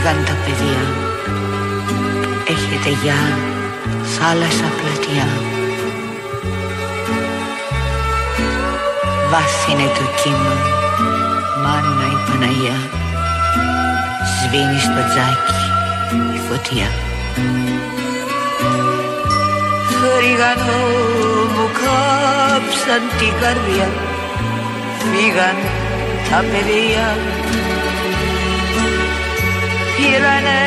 Φύγαν τα παιδιά. Έχετε γεια θάλασσα πλατιά. Βάθινε το κύμα Μάνα η Παναγιά. Σβήνει στο τζάκι η φωτιά. Θρήγανο μου κάψαν την καρδιά. Φύγαν τα παιδιά Πήρανε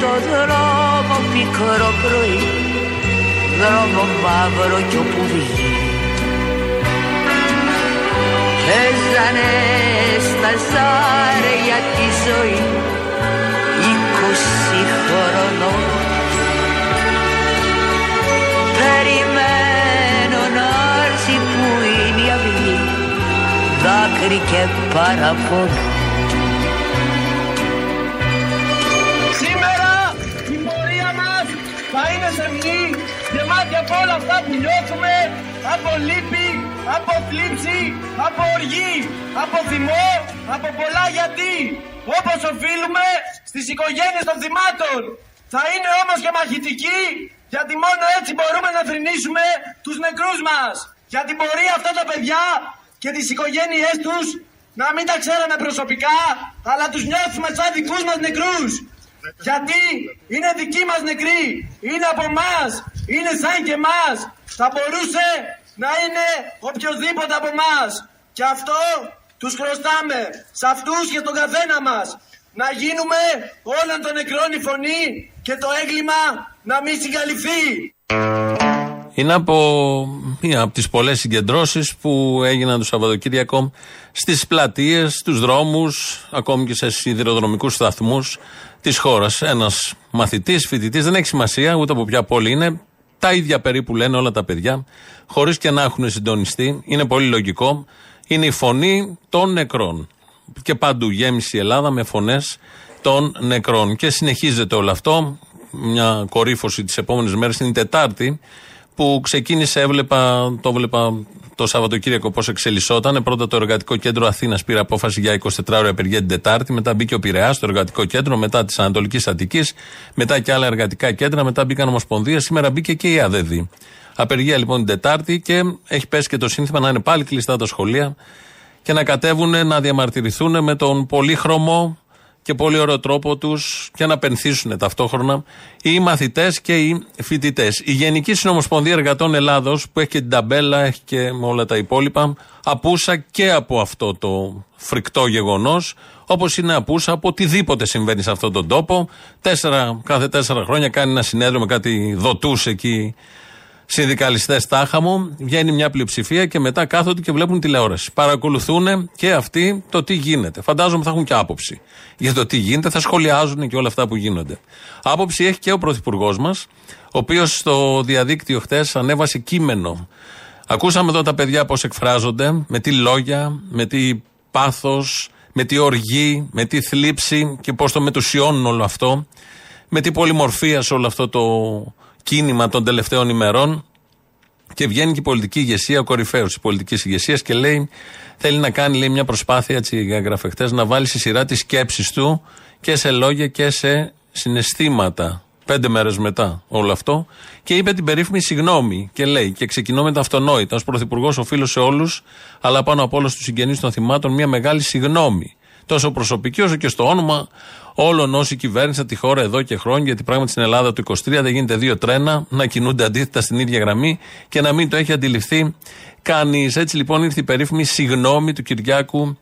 το δρόμο πικρό πρωί. Δρόμο μαύρο κι όπου βγει. Παίζανε στα ζάρια τη ζωή Είκοσι χρονών. Περιμένω να έρθει που είναι η αυγή Δάκρυ και παραπονό γεμάτη από όλα αυτά που νιώθουμε, από λύπη, από θλίψη, από οργή, από θυμό, από πολλά γιατί, όπως οφείλουμε στις οικογένειες των θυμάτων. Θα είναι όμως και μαχητική, γιατί μόνο έτσι μπορούμε να θρηνήσουμε τους νεκρούς μας. Γιατί μπορεί αυτά τα παιδιά και τις οικογένειές τους να μην τα ξέραμε προσωπικά, αλλά τους νιώθουμε σαν δικούς μας νεκρούς. Γιατί είναι δικοί μας νεκροί, είναι από μας, είναι σαν και μας. Θα μπορούσε να είναι οποιοδήποτε από μας. Και αυτό τους χρωστάμε, σε αυτούς και στον καθένα μας. Να γίνουμε όλων των νεκρών η φωνή και το έγκλημα να μην συγκαλυφθεί. Είναι από μία από τις πολλές συγκεντρώσεις που έγιναν το Σαββατοκύριακο στις πλατείες, στους δρόμους, ακόμη και σε σιδηροδρομικούς σταθμούς της χώρας. Ένας μαθητής, φοιτητής, δεν έχει σημασία ούτε από ποια πόλη είναι, τα ίδια περίπου λένε όλα τα παιδιά, χωρίς και να έχουν συντονιστεί. Είναι πολύ λογικό. Είναι η φωνή των νεκρών. Και παντού γέμισε η Ελλάδα με φωνές των νεκρών. Και συνεχίζεται όλο αυτό. Μια κορύφωση τις επόμενες μέρες είναι η Τετάρτη που ξεκίνησε, έβλεπα, το έβλεπα το Σαββατοκύριακο πώς εξελισσόταν. Πρώτα το Εργατικό Κέντρο Αθήνας πήρε απόφαση για 24 ώρα απεργία την Τετάρτη. Μετά μπήκε ο Πειραιάς στο Εργατικό Κέντρο, μετά της Ανατολικής Αττικής, μετά και άλλα εργατικά κέντρα, μετά μπήκαν Ομοσπονδία. Σήμερα μπήκε και η ΑΔΔ. Απεργία λοιπόν την Τετάρτη και έχει πέσει και το σύνθημα να είναι πάλι κλειστά τα σχολεία και να κατέβουν να διαμαρτυρηθούν με τον πολύχρωμο και πολύ ωραίο τρόπο τους και να πενθήσουν ταυτόχρονα οι μαθητές και οι φοιτητές. Η Γενική Συνομοσπονδία Εργατών Ελλάδος, που έχει και την ταμπέλα, έχει και όλα τα υπόλοιπα, απούσα και από αυτό το φρικτό γεγονός, όπως είναι απούσα από οτιδήποτε συμβαίνει σε αυτόν τον τόπο. Τέσσερα, κάθε τέσσερα χρόνια κάνει ένα συνέδριο με κάτι δοτούς εκεί συνδικαλιστές τάχα μου, βγαίνει μια πλειοψηφία και μετά κάθονται και βλέπουν τηλεόραση. Παρακολουθούν και αυτοί το τι γίνεται. Φαντάζομαι θα έχουν και άποψη για το τι γίνεται, θα σχολιάζουν και όλα αυτά που γίνονται. Άποψη έχει και ο Πρωθυπουργός μας, ο οποίος στο διαδίκτυο χτες ανέβασε κείμενο. Ακούσαμε εδώ τα παιδιά πώς εκφράζονται, με τι λόγια, με τι πάθος, με τι οργή, με τι θλίψη και πώς το μετουσιώνουν όλο αυτό, με τι πολυμορφία σε όλο αυτό το κίνημα των τελευταίων ημερών. Και βγαίνει και η πολιτική ηγεσία, ο κορυφαίος της πολιτικής ηγεσίας και λέει, θέλει να κάνει λέει, μια προσπάθεια, έτσι έγραφε χτε, να βάλει στη σειρά τις σκέψεις του και σε λόγια και σε συναισθήματα. Πέντε μέρες μετά όλο αυτό. Και είπε την περίφημη συγγνώμη. Και λέει, και ξεκινώ με τα αυτονόητα. Ω πρωθυπουργός, οφείλω σε όλους, αλλά πάνω από όλα στου συγγενείς των θυμάτων, μια μεγάλη συγγνώμη. Τόσο προσωπική όσο και στο όνομα όλων όσοι κυβέρνησαν τη χώρα εδώ και χρόνια, γιατί πράγματι στην Ελλάδα του 23 δεν γίνεται δύο τρένα να κινούνται αντίθετα στην ίδια γραμμή και να μην το έχει αντιληφθεί κανείς. Έτσι λοιπόν ήρθε η περίφημη συγνώμη του Κυριάκου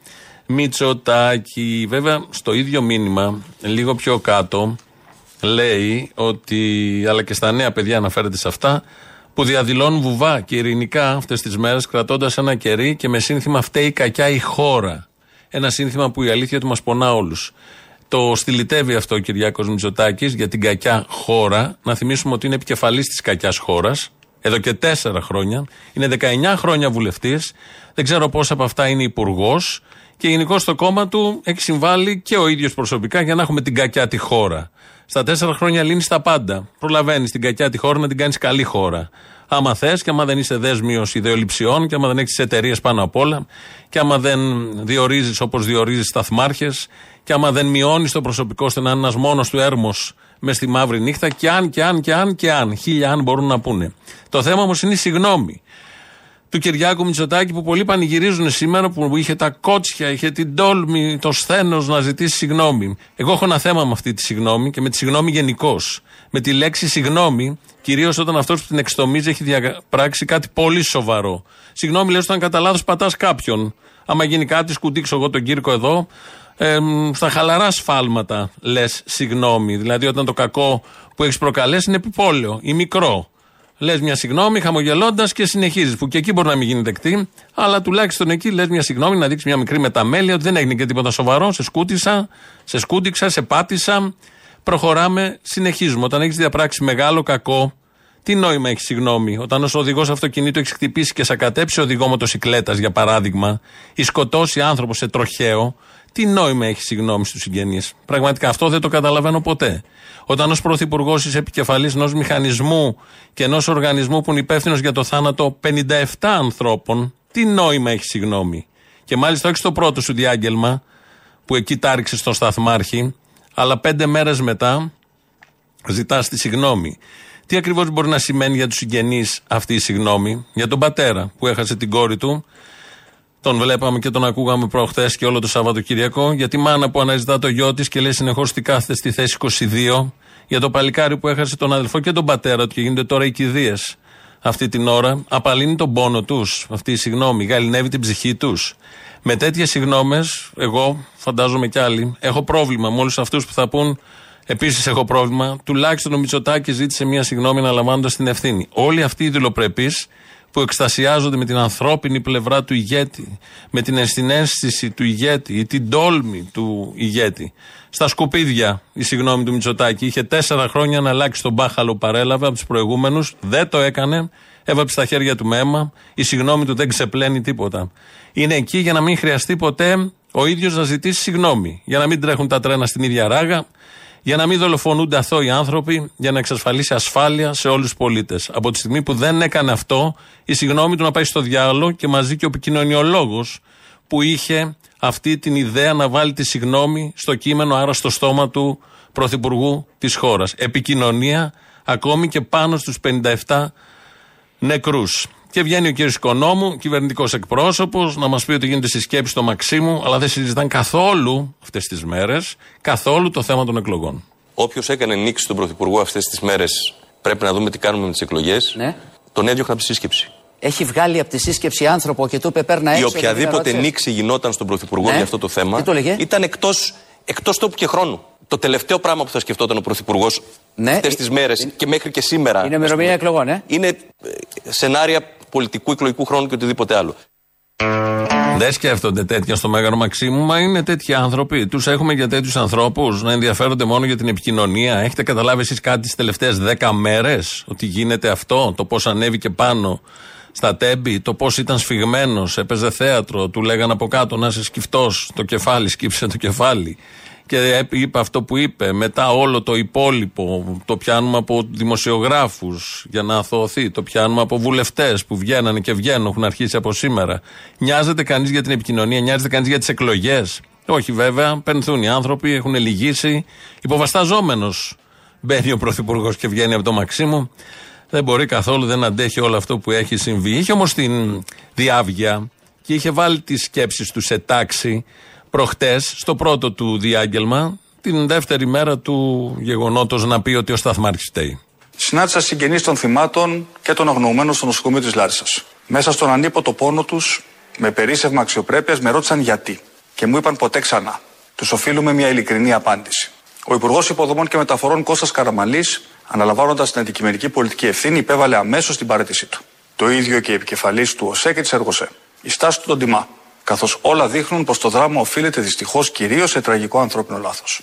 Μητσοτάκη. Βέβαια, στο ίδιο μήνυμα, λίγο πιο κάτω, λέει ότι, αλλά και στα νέα παιδιά αναφέρεται σε αυτά, που διαδηλώνουν βουβά και ειρηνικά αυτές τις μέρες, κρατώντας ένα κερί και με σύνθημα φταίει κακιά η χώρα. Ένα σύνθημα που η αλήθεια του μας πονά όλους. Το στυλιτεύει αυτό ο Κυριάκος Μητσοτάκης για την κακιά χώρα. Να θυμίσουμε ότι είναι επικεφαλής της κακιάς χώρας εδώ και τέσσερα χρόνια. Είναι 19 χρόνια βουλευτής. Δεν ξέρω πόσα από αυτά είναι υπουργός. Και γενικώ στο κόμμα του έχει συμβάλει και ο ίδιος προσωπικά για να έχουμε την κακιά τη χώρα. Στα τέσσερα χρόνια λύνεις τα πάντα. Προλαβαίνεις την κακιά τη χώρα να την κάνεις καλή χώρα. Άμα θες και άμα δεν είσαι δέσμιος ιδεολειψιών και άμα δεν έχεις τι εταιρείες πάνω απ' όλα και άμα δεν διορίζεις όπως διορίζεις σταθμάρχες και άμα δεν μειώνεις το προσωπικό ώστε να είναι ένας μόνος του έρμος μες στη μαύρη νύχτα, και αν, και αν, και αν, και αν. Χίλια αν μπορούν να πούνε. Το θέμα όμως είναι η συγνώμη του Κυριάκου Μητσοτάκη που πολλοί πανηγυρίζουν σήμερα που είχε τα κότσια, είχε την τόλμη, το σθένος να ζητήσει συγγνώμη. Εγώ έχω ένα θέμα με αυτή τη συγγνώμη και με τη συγγνώμη γενικώς. Με τη λέξη συγγνώμη, κυρίως όταν αυτός που την εξτομίζει έχει διαπράξει κάτι πολύ σοβαρό. Συγγνώμη, λες όταν κατά λάθος πατάς κάποιον. Άμα γίνει κάτι, σκουτίξω εγώ τον Κύρκο εδώ, ε, στα χαλαρά σφάλματα λες συγγνώμη. Δηλαδή όταν το κακό που έχεις προκαλέσει είναι επιπόλαιο ή μικρό. Λες μια συγγνώμη, χαμογελώντας και συνεχίζεις. Που και εκεί μπορεί να μην γίνει δεκτή, αλλά τουλάχιστον εκεί λες μια συγγνώμη, να δείξεις μια μικρή μεταμέλεια ότι δεν έγινε και τίποτα σοβαρό. Σε σκούτισα, σε σκούτιξα, σε πάτησα. Προχωράμε, συνεχίζουμε. Όταν έχεις διαπράξει μεγάλο κακό, τι νόημα έχει συγγνώμη. Όταν ως οδηγός αυτοκινήτου έχεις χτυπήσει και σακατέψει οδηγό μοτοσυκλέτας, για παράδειγμα, ή σκοτώσει άνθρωπο σε τροχαίο, τι νόημα έχει συγγνώμη στους συγγενείς; Πραγματικά αυτό δεν το καταλαβαίνω ποτέ. Όταν ως πρωθυπουργός είσαι επικεφαλής ενός μηχανισμού και ενός οργανισμού που είναι υπεύθυνος για το θάνατο 57 ανθρώπων, τι νόημα έχει συγγνώμη; Και μάλιστα όχι στο πρώτο σου διάγγελμα, που εκεί τάριξες στον σταθμάρχη, αλλά πέντε μέρες μετά ζητάς τη συγγνώμη. Τι ακριβώς μπορεί να σημαίνει για τους συγγενείς αυτή η συγγνώμη, για τον πατέρα που έχασε την κόρη του, τον βλέπαμε και τον ακούγαμε προχθές και όλο το Σαββατοκύριακο. Για τη μάνα που αναζητά το γιο της και λέει συνεχώς ότι κάθεται στη θέση 22. Για το παλικάρι που έχασε τον αδελφό και τον πατέρα του και γίνονται τώρα οι κηδείες αυτή την ώρα. Απαλύνει τον πόνο τους, αυτή η συγγνώμη. Γαλινεύει την ψυχή τους. Με τέτοιες συγγνώμες, εγώ φαντάζομαι κι άλλοι, έχω πρόβλημα με όλου αυτούς που θα πούν Επίσης έχω πρόβλημα. Τουλάχιστον ο Μητσοτάκης ζήτησε μια συγγνώμη αναλαμβάνοντας την ευθύνη. Όλοι αυτοί οι δηλοπρεπείς που εκστασιάζονται με την ανθρώπινη πλευρά του ηγέτη, με την ενσυναίσθηση του ηγέτη ή την τόλμη του ηγέτη. Στα σκουπίδια, η συγγνώμη του Μητσοτάκη, είχε τέσσερα χρόνια να αλλάξει τον μπάχαλο που παρέλαβε από τους προηγούμενους, δεν το έκανε, έβαψε στα χέρια του με αίμα, η συγγνώμη του δεν ξεπλένει τίποτα. Είναι εκεί για να μην χρειαστεί ποτέ ο ίδιος να ζητήσει συγγνώμη, για να μην τρέχουν τα τρένα στην ίδια ράγα, για να μην δολοφονούνται αθώοι άνθρωποι, για να εξασφαλίσει ασφάλεια σε όλους τους πολίτες. Από τη στιγμή που δεν έκανε αυτό, η συγγνώμη του να πάει στο διάλογο και μαζί και ο επικοινωνιολόγος που είχε αυτή την ιδέα να βάλει τη συγγνώμη στο κείμενο, άρα στο στόμα του Πρωθυπουργού της χώρας. Επικοινωνία ακόμη και πάνω στους 57 νεκρούς. Και βγαίνει ο κύριος Οικονόμου, κυβερνητικός εκπρόσωπος, να μας πει ότι γίνεται συσκέψη στο Μαξίμου, αλλά δεν συζητάνε καθόλου αυτές τις μέρες, καθόλου το θέμα των εκλογών. Όποιος έκανε νήξη στον Πρωθυπουργό αυτές τις μέρες, πρέπει να δούμε τι κάνουμε με τις εκλογές. Ναι. Τον έδιωχνα από τη σύσκεψη. Έχει βγάλει από τη σύσκεψη άνθρωπο και του είπε παίρνα έξω. Η οποιαδήποτε νήξη γινόταν στον Πρωθυπουργό Ναι. για αυτό το θέμα Τι το λέγε; ήταν εκτός εκτός τόπου και χρόνου. Το τελευταίο πράγμα που θα σκεφτόταν ο Πρωθυπουργός Ναι. αυτές τις μέρες και μέχρι και σήμερα. Είναι ημερομηνία ας πούμε, εκλογών, ε. Είναι ε, σενάρια πολιτικού εκλογικού χρόνου και οτιδήποτε άλλο. Δεν σκέφτονται τέτοια στο Μέγαρο Μαξίμου, μα είναι τέτοιοι άνθρωποι. Τους έχουμε για τέτοιους ανθρώπους να ενδιαφέρονται μόνο για την επικοινωνία. Έχετε καταλάβει εσείς κάτι τις τελευταίες δέκα μέρες ότι γίνεται αυτό, το πώς ανέβηκε πάνω στα τέμπη, το πώς ήταν σφιγμένος, έπαιζε θέατρο, του λέγανε από κάτω να είσαι σκυφτός, το κεφάλι, σκύψε το κεφάλι. Και είπε αυτό που είπε. Μετά όλο το υπόλοιπο το πιάνουμε από δημοσιογράφους για να αθωωθεί. Το πιάνουμε από βουλευτές που βγαίνανε και βγαίνουν, έχουν αρχίσει από σήμερα. Νοιάζεται κανείς για την επικοινωνία, νοιάζεται κανείς για τις εκλογές. Όχι βέβαια, πενθούν οι άνθρωποι, έχουν λυγίσει. Υποβασταζόμενος μπαίνει ο Πρωθυπουργός και βγαίνει από το Μαξίμου. Δεν μπορεί καθόλου, δεν αντέχει όλο αυτό που έχει συμβεί. Είχε όμως την διάβγεια και είχε βάλει τις σκέψεις του σε τάξη προχτές στο πρώτο του διάγγελμα, την δεύτερη μέρα του γεγονότος να πει ότι ο Σταθμάρχης φταίει. Συνάντησα συγγενείς των θυμάτων και των αγνοωμένων στο νοσοκομείο της Λάρισας. Μέσα στον ανίποτο πόνο τους, με περίσσευμα αξιοπρέπειας, με ρώτησαν γιατί. Και μου είπαν ποτέ ξανά. Τους οφείλουμε μια ειλικρινή απάντηση. Ο Υπουργός Υποδομών και Μεταφορών Κώστας Καραμαλής, αναλαμβάνοντας την αντικειμενική πολιτική ευθύνη, υπέβαλε αμέσως την παρέτησή του. Το ίδιο και η επικεφαλής του ΟΣΕ και της ΕΡΓΟΣΕ. Η στάση του τον τιμά, καθώς όλα δείχνουν πως το δράμα οφείλεται δυστυχώς κυρίως σε τραγικό ανθρώπινο λάθος.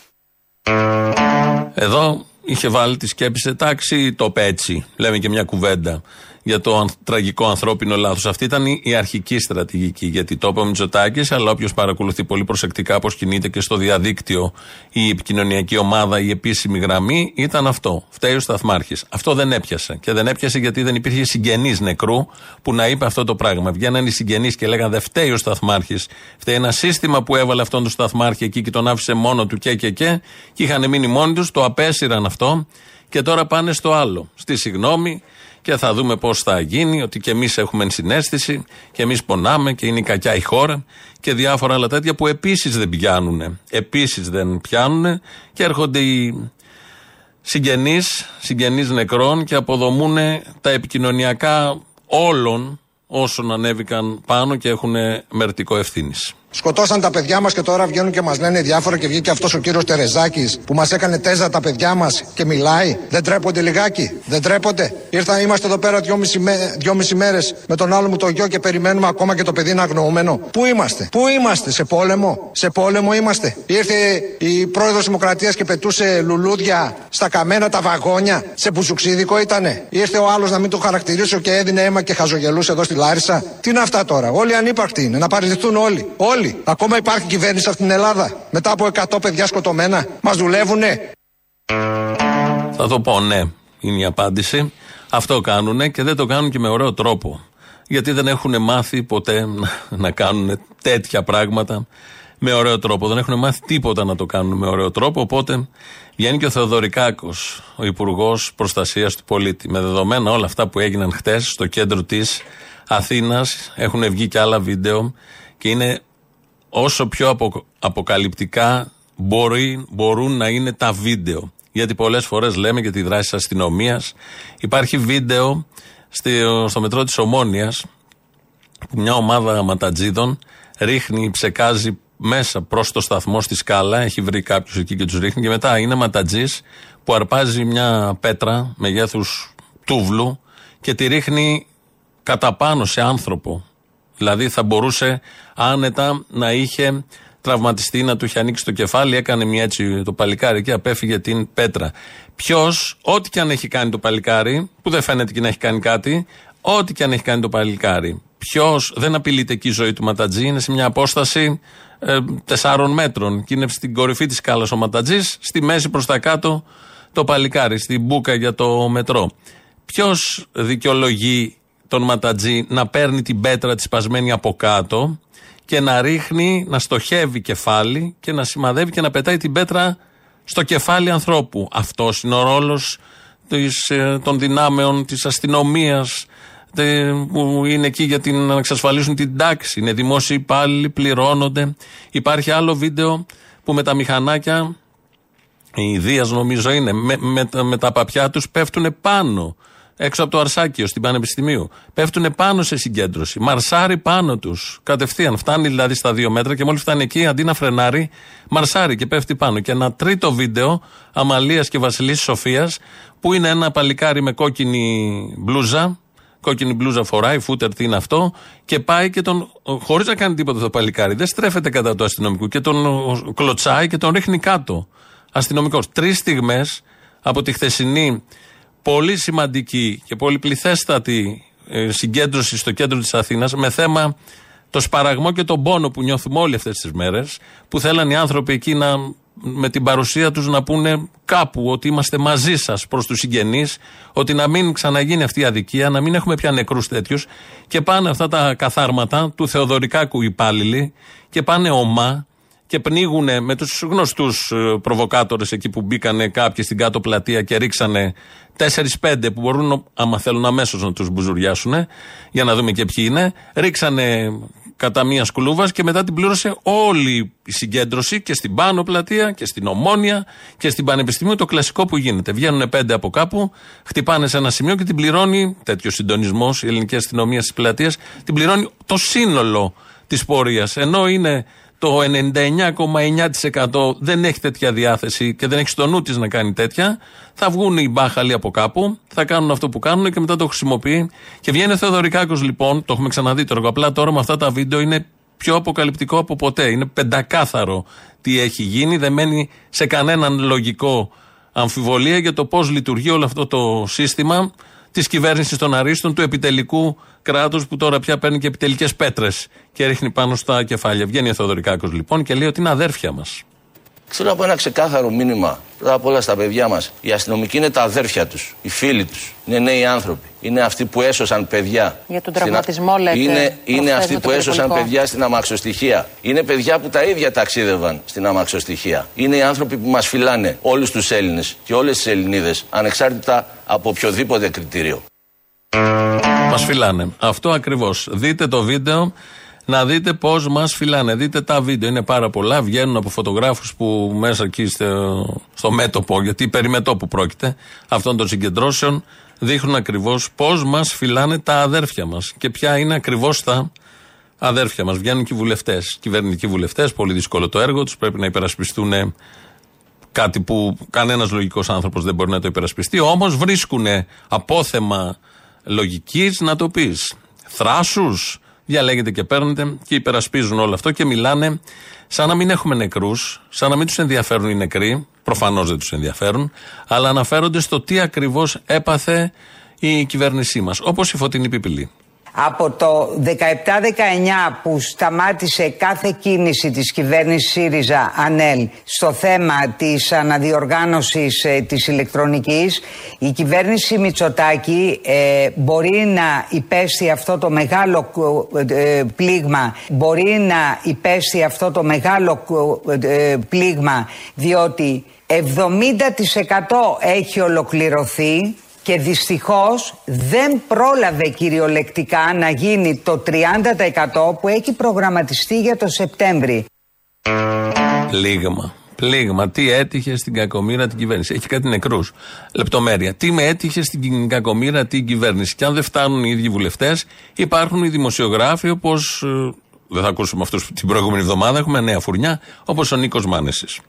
Εδώ είχε βάλει τη σκέψη σε τάξη το πέτσι. Λέμε και μια κουβέντα. Για το αν- τραγικό ανθρώπινο λάθος. Αυτή ήταν η, η αρχική στρατηγική. Γιατί το είπε ο Μητσοτάκης, αλλά όποιος παρακολουθεί πολύ προσεκτικά πώς κινείται και στο διαδίκτυο η επικοινωνιακή ομάδα, η επίσημη γραμμή, ήταν αυτό. Φταίει ο Σταθμάρχης. Αυτό δεν έπιασε. Και δεν έπιασε γιατί δεν υπήρχε συγγενής νεκρού που να είπε αυτό το πράγμα. Βγαίνανε οι συγγενείς και λέγανε Δεν φταίει ο Σταθμάρχης. Φταίει ένα σύστημα που έβαλε αυτόν τον Σταθμάρχη εκεί και τον άφησε μόνο του και και και. Και είχαν μείνει μόνοι τους, το απέσυραν αυτό. Και τώρα πάνε στο άλλο. Στη συγγνώμη και θα δούμε πώς θα γίνει, ότι και εμείς έχουμε ενσυναίσθηση και εμείς πονάμε και είναι η κακιά η χώρα και διάφορα άλλα τέτοια που επίσης δεν πιάνουν. Επίσης δεν πιάνουν και έρχονται οι συγγενείς, συγγενείς νεκρών και αποδομούν τα επικοινωνιακά όλων όσων ανέβηκαν πάνω και έχουν μερτικό ευθύνης. Σκοτώσαν τα παιδιά μας και τώρα βγαίνουν και μας λένε διάφορα και βγήκε αυτός ο κύριος Τερεζάκης που μας έκανε τέζα τα παιδιά μας και μιλάει. Δεν τρέπονται λιγάκι. Δεν τρέπονται. Ήρθαν, είμαστε εδώ πέρα δυόμιση, μέ, δυόμιση μέρες με τον άλλο μου το γιο και περιμένουμε ακόμα και το παιδί να αγνοούμενο. Πού είμαστε, Πού είμαστε, σε πόλεμο, σε πόλεμο είμαστε; Ήρθε η πρόεδρος Δημοκρατίας και πετούσε λουλούδια στα καμένα τα βαγόνια. Σε μπουζουξίδικο ήτανε. Ήρθε ο άλλος να μην το χαρακτηρίσω και έδινε αίμα και χαζογελούσε εδώ στη Λάρισα. Τι είναι αυτά τώρα; Όλοι ανύπαρκτοι είναι. Να παραιτηθούν όλοι. Όλοι. Ακόμα υπάρχει κυβέρνηση σε αυτήν την Ελλάδα. Μετά από 100 παιδιά σκοτωμένα. Μας δουλεύουνε. Θα το πω ναι, είναι η απάντηση. Αυτό κάνουν και δεν το κάνουν και με ωραίο τρόπο. Γιατί δεν έχουν μάθει ποτέ να, να κάνουν τέτοια πράγματα με ωραίο τρόπο. Δεν έχουν μάθει τίποτα να το κάνουν με ωραίο τρόπο. Οπότε βγαίνει και ο Θεοδωρικάκος, ο Υπουργός Προστασίας του Πολίτη. Με δεδομένα όλα αυτά που έγιναν χτες στο κέντρο της Αθήνας, έχουν βγει και άλλα βίντεο και είναι όσο πιο απο- αποκαλυπτικά μπορεί, μπορούν να είναι τα βίντεο. Γιατί πολλές φορές λέμε για τη δράση της αστυνομίας. Υπάρχει βίντεο στο, στο μετρό της Ομόνιας που μια ομάδα ματατζίδων ρίχνει, ψεκάζει μέσα προς το σταθμό στη σκάλα. Έχει βρει κάποιου εκεί και τους ρίχνει. Και μετά είναι ματατζής που αρπάζει μια πέτρα μεγέθους τούβλου και τη ρίχνει κατά πάνω σε άνθρωπο. Δηλαδή θα μπορούσε άνετα να είχε τραυματιστεί, να του είχε ανοίξει το κεφάλι, έκανε μια έτσι το παλικάρι και απέφυγε την πέτρα. Ποιος, ό,τι και αν έχει κάνει το παλικάρι, που δεν φαίνεται και να έχει κάνει κάτι, ό,τι και αν έχει κάνει το παλικάρι, ποιος δεν απειλείται εκεί η ζωή του Ματατζή, είναι σε μια απόσταση ε, τεσσάρων μέτρων και είναι στην κορυφή της σκάλας ο Ματατζής, στη μέση προς τα κάτω το παλικάρι, στην μπουκα για το μετρό. Ποιος δικαιολογεί τον Ματατζή να παίρνει την πέτρα της σπασμένη από κάτω και να ρίχνει, να στοχεύει κεφάλι και να σημαδεύει και να πετάει την πέτρα στο κεφάλι ανθρώπου. Αυτός είναι ο ρόλος των δυνάμεων της αστυνομίας που είναι εκεί για την, να εξασφαλίσουν την τάξη. Είναι δημόσιοι υπάλληλοι, πληρώνονται. Υπάρχει άλλο βίντεο που με τα μηχανάκια, η Δίας νομίζω είναι, με, με, τα- με τα παπιά τους πέφτουν πάνω έξω από το Αρσάκιο στην Πανεπιστημίου. Πέφτουν πάνω σε συγκέντρωση. Μαρσάρει πάνω τους. Κατευθείαν. Φτάνει δηλαδή στα δύο μέτρα και μόλις φτάνει εκεί, αντί να φρενάρει, μαρσάρει και πέφτει πάνω. Και ένα τρίτο βίντεο Αμαλίας και Βασιλής Σοφίας, που είναι ένα παλικάρι με κόκκινη μπλούζα. Κόκκινη μπλούζα φοράει, φούτερ τι είναι αυτό, και πάει και τον. χωρίς να κάνει τίποτα το παλικάρι. Δεν στρέφεται κατά του αστυνομικού και τον ο, κλωτσάει και τον ρίχνει κάτω. Αστυνομικός. Τρεις στιγμές από τη χθεσινή πολύ σημαντική και πολύ πληθέστατη ε, συγκέντρωση στο κέντρο της Αθήνας με θέμα το σπαραγμό και τον πόνο που νιώθουμε όλοι αυτές τις μέρες που θέλαν οι άνθρωποι εκεί να, με την παρουσία τους να πούνε κάπου ότι είμαστε μαζί σας προς τους συγγενείς ότι να μην ξαναγίνει αυτή η αδικία να μην έχουμε πια νεκρούς τέτοιους. Και πάνε αυτά τα καθάρματα του Θεοδωρικάκου υπάλληλοι και πάνε ομά και πνίγουν με τους γνωστούς προβοκάτορες εκεί που μπήκανε κάποιοι στην κάτω πλατεία και ρίξανε 4-5 που μπορούν, άμα θέλουν αμέσως να τους μπουζουριάσουν, για να δούμε και ποιοι είναι. Ρίξανε κατά μίας σκουλούβα και μετά την πλήρωσε όλη η συγκέντρωση και στην πάνω πλατεία και στην ομόνια και στην πανεπιστημίου το κλασικό που γίνεται. Βγαίνουν πέντε από κάπου, χτυπάνε σε ένα σημείο και την πληρώνει τέτοιος συντονισμός η ελληνική αστυνομία τη πλατεία, την πληρώνει το σύνολο της πορείας. Ενώ είναι το 99,9% δεν έχει τέτοια διάθεση και δεν έχει στο νου της να κάνει τέτοια, θα βγουν οι μπάχαλοι από κάπου, θα κάνουν αυτό που κάνουν και μετά το χρησιμοποιεί. Και βγαίνει ο Θεοδωρικάκος λοιπόν, το έχουμε ξαναδεί τώρα, απλά τώρα με αυτά τα βίντεο είναι πιο αποκαλυπτικό από ποτέ. Είναι πεντακάθαρο τι έχει γίνει, δεν μένει σε κανέναν λογικό αμφιβολία για το πώς λειτουργεί όλο αυτό το σύστημα της κυβέρνησης των Αρίστων, του επιτελικού κράτους που τώρα πια παίρνει και επιτελικές πέτρες και ρίχνει πάνω στα κεφάλια. Βγαίνει ο Θεοδωρικάκος λοιπόν και λέει ότι είναι αδέρφια μας. Θέλω να πω ένα ξεκάθαρο μήνυμα πρώτα απ' όλα στα παιδιά μας. Οι αστυνομικοί είναι τα αδέρφια τους, οι φίλοι τους. Είναι νέοι άνθρωποι. Είναι αυτοί που έσωσαν παιδιά. Για τον στην τραυματισμό, α- λέτε, Είναι, είναι προχθές αυτοί με που το έσωσαν περιπολικό. παιδιά στην αμαξοστοιχεία. Είναι παιδιά που τα ίδια ταξίδευαν στην αμαξοστοιχεία. Είναι οι άνθρωποι που μας φυλάνε όλους τους Έλληνες και όλες τις Ελληνίδες, ανεξάρτητα από οποιοδήποτε κριτήριο. Μας φυλάνε. Αυτό ακριβώς. Δείτε το βίντεο να δείτε πώς μας φυλάνε. Δείτε τα βίντεο. Είναι πάρα πολλά. Βγαίνουν από φωτογράφους που μέσα εκεί στο, στο μέτωπο, γιατί περί μετώπου πρόκειται, αυτών των συγκεντρώσεων, δείχνουν ακριβώς πώς μας φυλάνε τα αδέρφια μας. Και ποια είναι ακριβώς τα αδέρφια μας. Βγαίνουν και οι βουλευτές, κυβερνητικοί βουλευτές. Πολύ δύσκολο το έργο τους. Πρέπει να υπερασπιστούν κάτι που κανένας λογικός άνθρωπος δεν μπορεί να το υπερασπιστεί. Όμως βρίσκουν απόθεμα λογικής να το πεις. Θράσους, διαλέγετε και παίρνετε και υπερασπίζουν όλο αυτό και μιλάνε σαν να μην έχουμε νεκρούς, σαν να μην τους ενδιαφέρουν οι νεκροί. Προφανώς δεν τους ενδιαφέρουν, αλλά αναφέρονται στο τι ακριβώς έπαθε η κυβέρνησή μας. Όπως η Φωτεινή Πιπηλή. Από το 17-19 που σταμάτησε κάθε κίνηση της κυβέρνησης ΣΥΡΙΖΑ ΑΝΕΛ στο θέμα της αναδιοργάνωσης ε, της ηλεκτρονικής η κυβέρνηση Μητσοτάκη ε, μπορεί να υπέστη αυτό το μεγάλο ε, πλήγμα μπορεί να υπέστη αυτό το μεγάλο ε, πλήγμα διότι 70% έχει ολοκληρωθεί και δυστυχώς δεν πρόλαβε κυριολεκτικά να γίνει το 30% που έχει προγραμματιστεί για το Σεπτέμβρη. Πλήγμα. Πλήγμα. Τι έτυχε στην κακομήρα την κυβέρνηση. Έχει κάτι νεκρούς. Λεπτομέρεια. Τι με έτυχε στην κακομήρα την κυβέρνηση. Και αν δεν φτάνουν οι ίδιοι βουλευτές, υπάρχουν οι δημοσιογράφοι όπως. δεν θα ακούσουμε αυτούς την προηγούμενη εβδομάδα. Έχουμε νέα φουρνιά, όπως ο Νίκος Μάνεσης.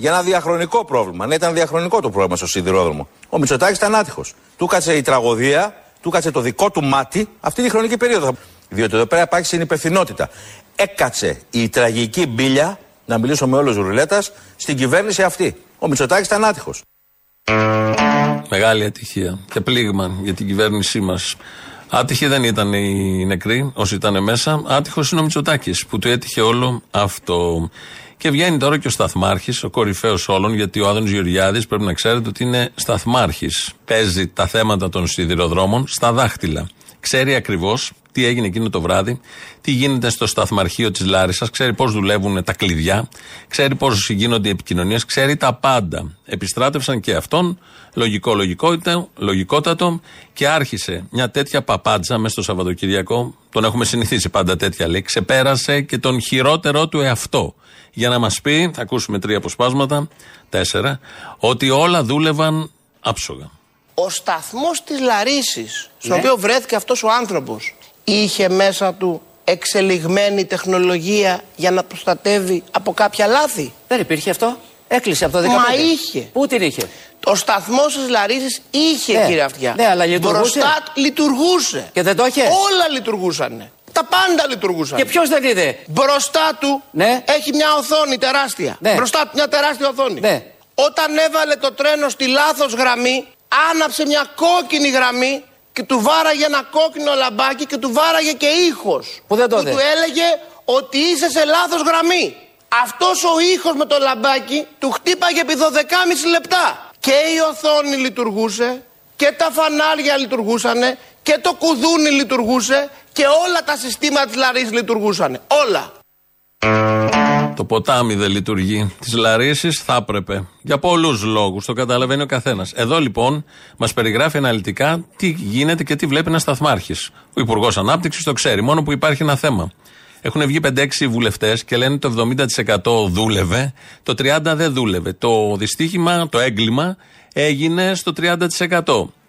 Για ένα διαχρονικό πρόβλημα. Ναι, ήταν διαχρονικό το πρόβλημα στο σιδηρόδρομο. Ο Μητσοτάκης ήταν άτυχος. Του κάτσε η τραγωδία, του κάτσε το δικό του μάτι αυτή τη χρονική περίοδο. Διότι εδώ πέρα υπάρχει συνυπευθυνότητα. Έκατσε η τραγική μπίλια, να μιλήσω με όλους ρουλέτας, στην κυβέρνηση αυτή. Ο Μητσοτάκης ήταν άτυχος. Μεγάλη ατυχία και πλήγμα για την κυβέρνησή μας. Άτυχοι δεν ήταν οι νεκροί, όσοι ήταν μέσα. Άτυχος είναι ο Μητσοτάκης που του έτυχε όλο αυτό. Και βγαίνει τώρα και ο Σταθμάρχης, ο κορυφαίος όλων, γιατί ο Άδωνης Γεωργιάδης πρέπει να ξέρετε ότι είναι Σταθμάρχης. Παίζει τα θέματα των σιδηροδρόμων στα δάχτυλα. Ξέρει ακριβώς τι έγινε εκείνο το βράδυ, τι γίνεται στο σταθμαρχείο της Λάρισας, ξέρει πώς δουλεύουν τα κλειδιά, ξέρει πώς γίνονται οι επικοινωνίες, ξέρει τα πάντα. Επιστράτευσαν και αυτόν, λογικό, λογικότητα, λογικότατο, και άρχισε μια τέτοια παπάντζα μέσα στο Σαββατοκυριακό. Τον έχουμε συνηθίσει πάντα τέτοια λέει. Ξεπέρασε και τον χειρότερό του εαυτό. Για να μας πει, θα ακούσουμε τρία αποσπάσματα, τέσσερα, ότι όλα δούλευαν άψογα. Ο σταθμός της Λαρίσης, στον Ναι. οποίο βρέθηκε αυτός ο άνθρωπος, είχε μέσα του εξελιγμένη τεχνολογία για να προστατεύει από κάποια λάθη. Δεν υπήρχε αυτό. Έκλεισε από το 15. Μα είχε. Πού την είχε; Ο σταθμός της Λαρίσης είχε, Ναι. κύριε Αυτιά. Ναι, αλλά λειτουργούσε. Μπροστά του- λειτουργούσε. Και δεν το είχε; Όλα λειτουργούσαν. Τα πάντα λειτουργούσαν. Και ποιος δεν είδε; Μπροστά του Ναι. έχει μια οθόνη τεράστια. Ναι. Μπροστά του μια τεράστια οθόνη. Ναι. Όταν έβαλε το τρένο στη λάθος γραμμή, άναψε μια κόκκινη γραμμή και του βάραγε ένα κόκκινο λαμπάκι και του βάραγε και ήχος. Που δεν το είδε. του έλεγε ότι είσαι σε λάθος γραμμή. Αυτός ο ήχος με το λαμπάκι του χτύπαγε επί 12,5 λεπτά. Και η οθόνη λειτουργούσε και τα φανάρια λειτουργούσαν και το κουδούνι λειτουργούσε και όλα τα συστήματα της Λαρίσης λειτουργούσαν. Όλα. Το ποτάμι δεν λειτουργεί. Της Λαρίσης θα έπρεπε. Για πολλούς λόγους. Το καταλαβαίνει ο καθένας. Εδώ λοιπόν μας περιγράφει αναλυτικά τι γίνεται και τι βλέπει ένας σταθμάρχης. Ο Υπουργός Ανάπτυξης το ξέρει. Μόνο που υπάρχει ένα θέμα. Έχουν βγει 5-6 βουλευτές και λένε το 70% δούλευε, το 30% δεν δούλευε. Το δυστύχημα, το έγκλημα έγινε στο 30%.